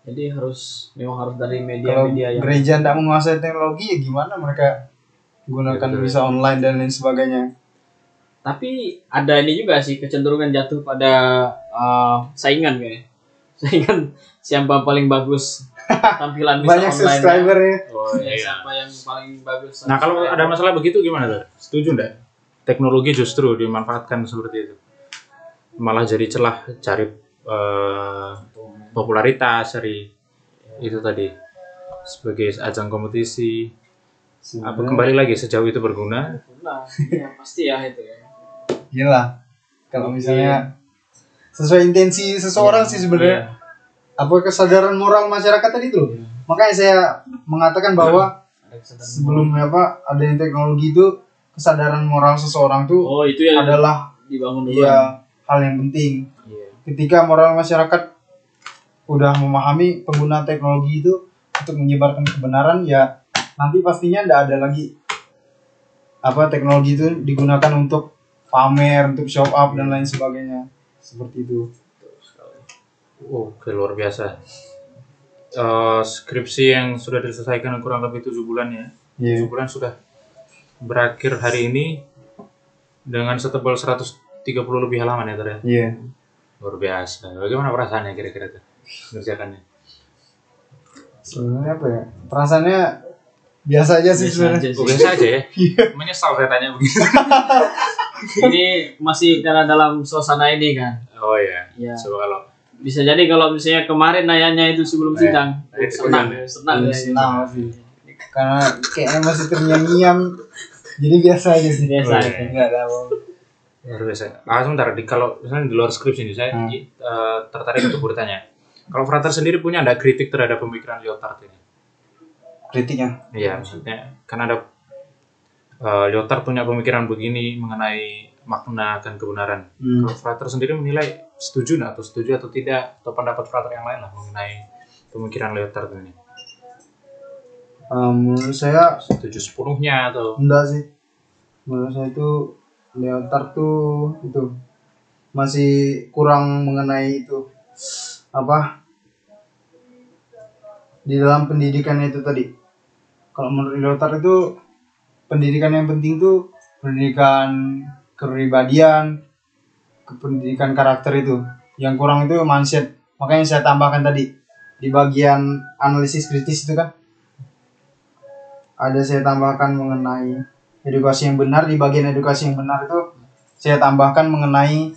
[SPEAKER 3] Jadi harus memang harus dari
[SPEAKER 2] kalau
[SPEAKER 3] media-media yang
[SPEAKER 2] gereja tidak menguasai teknologi ya gimana mereka gunakan
[SPEAKER 1] Betul.
[SPEAKER 2] bisa online dan lain sebagainya
[SPEAKER 3] tapi ada ini juga sih kecenderungan jatuh pada uh, saingan kayaknya saingan siapa paling bagus tampilan bisa
[SPEAKER 2] banyak
[SPEAKER 3] online
[SPEAKER 2] subscribernya
[SPEAKER 1] Oh,
[SPEAKER 3] ya,
[SPEAKER 1] iya.
[SPEAKER 3] siapa yang paling bagus
[SPEAKER 1] Nah kalau ada masalah begitu gimana tuh? Setuju nggak? Teknologi justru dimanfaatkan seperti itu. Malah jadi celah cari eh, popularitas, cari itu tadi sebagai ajang kompetisi. Apa kembali lagi sejauh itu berguna?
[SPEAKER 3] ya, pasti ya itu ya
[SPEAKER 2] gila kalau misalnya sesuai intensi seseorang sih sebenarnya
[SPEAKER 3] Iya.
[SPEAKER 2] Apa kesadaran moral masyarakat tadi itu makanya saya mengatakan bahwa
[SPEAKER 3] Ada kesadaran.
[SPEAKER 2] sebelum apa adanya teknologi itu kesadaran moral seseorang tuh
[SPEAKER 3] oh itu yang
[SPEAKER 2] adalah
[SPEAKER 3] dibangun dulu
[SPEAKER 2] ya hal yang penting
[SPEAKER 3] Iya.
[SPEAKER 2] ketika moral masyarakat udah memahami penggunaan teknologi itu untuk menyebarkan kebenaran ya nanti pastinya tidak ada lagi apa teknologi itu digunakan untuk pamer untuk show up dan lain sebagainya seperti itu
[SPEAKER 1] oke, luar biasa. Eh, skripsi yang sudah diselesaikan kurang lebih tujuh bulan ya.
[SPEAKER 2] Iya.
[SPEAKER 1] Tujuh bulan sudah berakhir hari ini dengan setebal 130 lebih halaman ya ternyata.
[SPEAKER 2] iya
[SPEAKER 1] Luar biasa. Bagaimana perasaannya kira-kira tuh mengerjakannya?
[SPEAKER 2] sebenarnya apa ya perasaannya biasa aja sih sebenarnya
[SPEAKER 1] Oh, biasa aja ya. Menyesal saya tanya begitu.
[SPEAKER 3] ini masih karena dalam suasana ini kan
[SPEAKER 1] Oh iya.
[SPEAKER 3] Iya.
[SPEAKER 1] Coba kalau
[SPEAKER 3] bisa jadi kalau misalnya kemarin nayanya itu sebelum
[SPEAKER 1] Eh,
[SPEAKER 3] sidang
[SPEAKER 1] eh,
[SPEAKER 3] senang
[SPEAKER 1] eh,
[SPEAKER 3] senang ya,
[SPEAKER 2] senang sih karena kayaknya masih terngiang-ngiang jadi biasa aja sih
[SPEAKER 3] biasa
[SPEAKER 1] Oh, iya.
[SPEAKER 2] nggak tahu
[SPEAKER 1] luar biasa. Ah, sebentar. Di, kalau misalnya di luar skripsi ini, saya
[SPEAKER 2] Hmm.
[SPEAKER 1] eh, tertarik untuk bertanya. Kalau Frater sendiri punya ada kritik terhadap pemikiran Lyotard ini?
[SPEAKER 2] kritiknya
[SPEAKER 1] Iya, maksudnya kan ada eh, Lyotard punya pemikiran begini mengenai makna dan kebenaran.
[SPEAKER 2] Hmm.
[SPEAKER 1] Kalau Frater sendiri menilai setuju nggak atau setuju atau tidak atau pendapat Frater yang lain lah mengenai pemikiran Lyotard ini.
[SPEAKER 2] Eh, menurut saya
[SPEAKER 1] Setuju sepenuhnya atau
[SPEAKER 2] enggak sih menurut saya itu Leotard tuh itu masih kurang mengenai itu apa di dalam pendidikan itu tadi kalau menurut Leotard itu pendidikan yang penting tuh pendidikan kepribadian pendidikan karakter itu. Yang kurang itu mindset. Makanya saya tambahkan tadi di bagian analisis kritis itu kan ada saya tambahkan mengenai edukasi yang benar. Di bagian edukasi yang benar itu saya tambahkan mengenai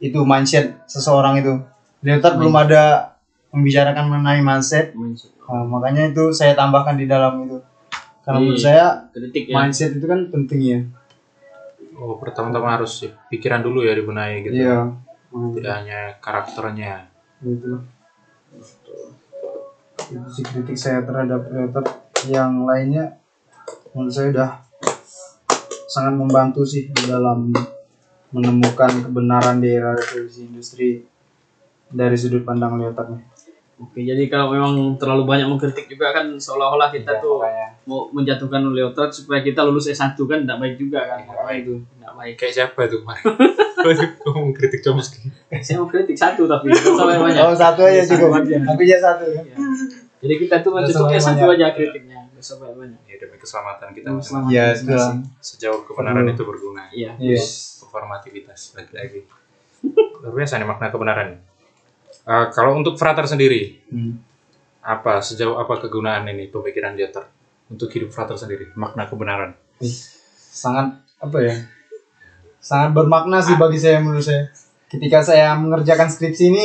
[SPEAKER 2] itu mindset seseorang itu. Leotard belum ada membicarakan mengenai mindset. Nah, makanya itu saya tambahkan di dalam itu. Karena
[SPEAKER 3] Di-
[SPEAKER 2] menurut saya
[SPEAKER 3] kritik ya.
[SPEAKER 2] mindset itu kan penting ya
[SPEAKER 1] oh pertama-tama harus pikiran dulu ya dibenahi gitu.
[SPEAKER 2] iya
[SPEAKER 1] Tidak hanya karakternya.
[SPEAKER 2] gitu itu sih kritik saya terhadap Leotard yang lainnya menurut saya udah sangat membantu sih dalam menemukan kebenaran di era revolusi industri dari sudut pandang nih.
[SPEAKER 3] Oke jadi kalau memang terlalu banyak mengkritik juga kan seolah-olah kita
[SPEAKER 2] Ya,
[SPEAKER 3] tuh
[SPEAKER 2] makanya.
[SPEAKER 3] mau menjatuhkan Leotard supaya kita lulus S1 kan tidak baik juga kan tidak baik itu tidak baik
[SPEAKER 1] Kayak siapa itu kemarin? Kamu kritik Chomsky.
[SPEAKER 3] saya mau kritik satu tapi usah banyak
[SPEAKER 2] Oh satu aja
[SPEAKER 3] Satu
[SPEAKER 2] cukup. Aku aja satu.
[SPEAKER 3] Ya. jadi kita tuh S1
[SPEAKER 2] banyak.
[SPEAKER 3] aja kritiknya nggak usah banyak
[SPEAKER 1] Ya demi keselamatan kita masing-masing.
[SPEAKER 2] Iya,
[SPEAKER 3] masing-masing.
[SPEAKER 1] Sejauh kebenaran itu berguna.
[SPEAKER 3] iya
[SPEAKER 2] Iya.
[SPEAKER 1] Performativitas lagi-lagi. Luar biasa nih makna kebenaran. Eh, kalau untuk frater sendiri,
[SPEAKER 2] Hmm.
[SPEAKER 1] apa sejauh apa kegunaan ini pemikiran Lyotard untuk hidup frater sendiri, makna kebenaran?
[SPEAKER 2] Sangat apa ya sangat bermakna sih bagi saya menurut saya ketika saya mengerjakan skripsi ini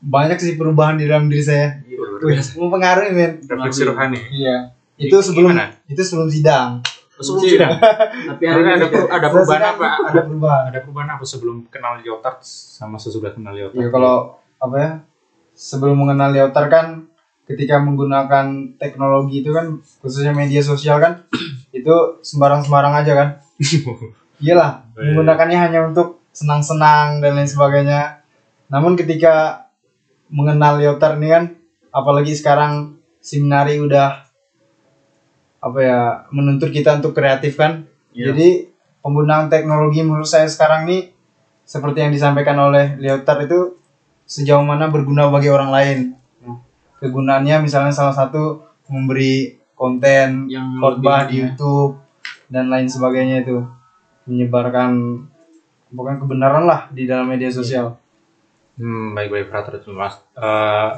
[SPEAKER 2] banyak sih perubahan di dalam diri saya
[SPEAKER 1] biasa.
[SPEAKER 2] mempengaruhi men
[SPEAKER 1] Refleksi rohani.
[SPEAKER 2] iya itu sebelum
[SPEAKER 1] Gimana?
[SPEAKER 2] itu sebelum sidang
[SPEAKER 1] Sebelum sidang.
[SPEAKER 3] Tapi hari
[SPEAKER 1] Ada,
[SPEAKER 3] ini
[SPEAKER 1] ada, per- ada perubahan apa?
[SPEAKER 2] ada perubahan
[SPEAKER 1] Ada perubahan apa sebelum kenal Lyotard sama sesudah kenal Lyotard?
[SPEAKER 2] Iya kalau apa ya sebelum mengenal Lyotard kan ketika menggunakan teknologi itu kan khususnya media sosial kan itu sembarang-sembarang aja kan. Iyalah
[SPEAKER 1] Iya.
[SPEAKER 2] menggunakannya hanya untuk senang-senang dan lain sebagainya. Namun ketika mengenal Lyotard ini kan apalagi sekarang seminari udah apa ya menuntut kita untuk kreatif kan.
[SPEAKER 3] Iya.
[SPEAKER 2] Jadi penggunaan teknologi menurut saya sekarang ini seperti yang disampaikan oleh Lyotard itu sejauh mana berguna bagi orang lain. Nah, Kegunaannya misalnya salah satu memberi konten
[SPEAKER 3] Yang
[SPEAKER 2] khotbah di
[SPEAKER 3] ya.
[SPEAKER 2] YouTube dan lain sebagainya itu menyebarkan bukan kebenaran lah di dalam media sosial.
[SPEAKER 1] Hmm, baik-baik Frater itu Mas. Eh,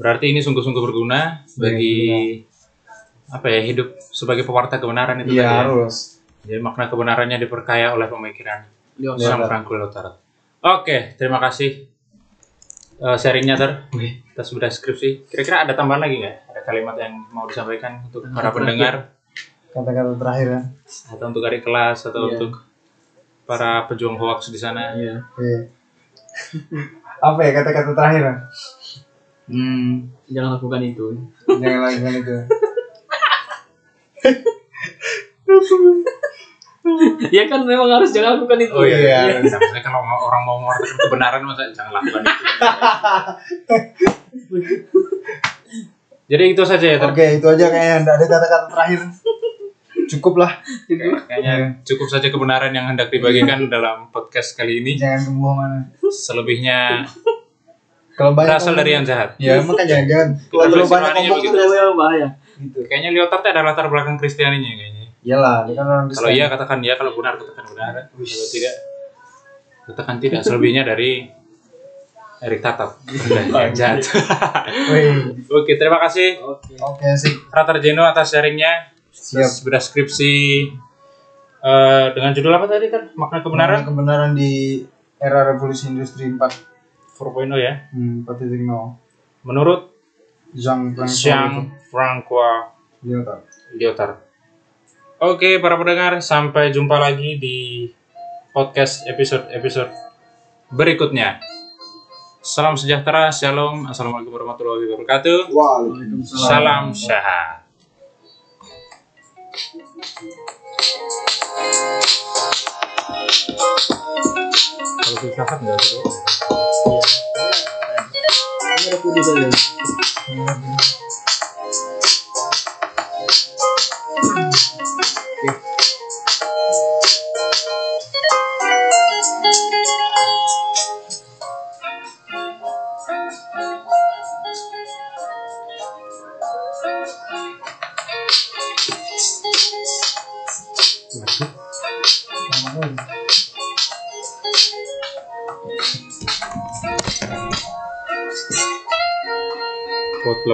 [SPEAKER 1] berarti ini sungguh-sungguh berguna bagi apa ya hidup sebagai pewarta kebenaran itu
[SPEAKER 2] Iya
[SPEAKER 1] tadi ya.
[SPEAKER 2] harus.
[SPEAKER 1] Jadi makna kebenarannya diperkaya oleh pemikiran. Sang Franklin Lyotard. Oke, terima kasih eh, sharingnya ter. Kita sudah skripsi. Kira-kira ada tambahan lagi nggak? Ada kalimat yang mau disampaikan untuk para pendengar
[SPEAKER 2] Kata-kata terakhir ya.
[SPEAKER 1] atau untuk adik kelas atau
[SPEAKER 3] Iya.
[SPEAKER 1] untuk para pejuang hoax di sana?
[SPEAKER 3] Iya.
[SPEAKER 2] Iya. Apa ya kata-kata terakhir? ya? Hmm,
[SPEAKER 3] Jangan lakukan itu.
[SPEAKER 2] jangan lakukan itu.
[SPEAKER 3] ya kan memang harus jangan lakukan itu.
[SPEAKER 1] Oh iya,
[SPEAKER 2] Iya.
[SPEAKER 1] iya. Maksudnya kalau orang mau mengatakan kebenaran masa jangan lakukan itu. Jadi itu saja ya.
[SPEAKER 2] Oke, itu aja kayaknya Nggak ada kata-kata terakhir. Cukup lah.
[SPEAKER 1] Kayaknya cukup saja kebenaran yang hendak dibagikan dalam podcast kali ini.
[SPEAKER 2] Jangan kebohongan.
[SPEAKER 1] Selebihnya
[SPEAKER 2] Kalau banyak
[SPEAKER 1] berasal dari yang jahat.
[SPEAKER 2] Ya makanya jangan. Kalau
[SPEAKER 1] Kita
[SPEAKER 2] terlalu
[SPEAKER 1] tulis
[SPEAKER 2] banyak ngomong
[SPEAKER 3] Itu bahaya.
[SPEAKER 2] gitu.
[SPEAKER 1] Kayaknya Lyotard ada latar belakang Kristianinya kayaknya.
[SPEAKER 2] Iyalah, dia kan orang
[SPEAKER 1] Kalau iya katakan iya, kalau benar katakan benar. Kalau tidak katakan tidak. Selebihnya dari Erik Tatap.
[SPEAKER 2] Wih.
[SPEAKER 1] Oke, terima kasih
[SPEAKER 3] Oke.
[SPEAKER 2] Oke, sip.
[SPEAKER 1] Frater Jeno atas sharingnya.
[SPEAKER 2] Siap.
[SPEAKER 1] Sudah skripsi eh, dengan judul apa tadi kan? Makna kebenaran
[SPEAKER 2] Kebenaran di era revolusi industri 4.
[SPEAKER 1] 4.0 ya.
[SPEAKER 2] Hmm, 4.0.
[SPEAKER 1] Menurut
[SPEAKER 2] Jean Francois
[SPEAKER 1] Jean Francois
[SPEAKER 2] Lyotard.
[SPEAKER 1] Lyotard. Oke, para pendengar, sampai jumpa lagi di podcast episode-episode berikutnya. Salam sejahtera, shalom, assalamualaikum warahmatullahi wabarakatuh.
[SPEAKER 3] Waalaikumsalam.
[SPEAKER 1] Salam syahat. Kalau filsafat nggak seru.
[SPEAKER 3] Ini ada putih saja.
[SPEAKER 1] Buat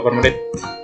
[SPEAKER 1] 8 menit.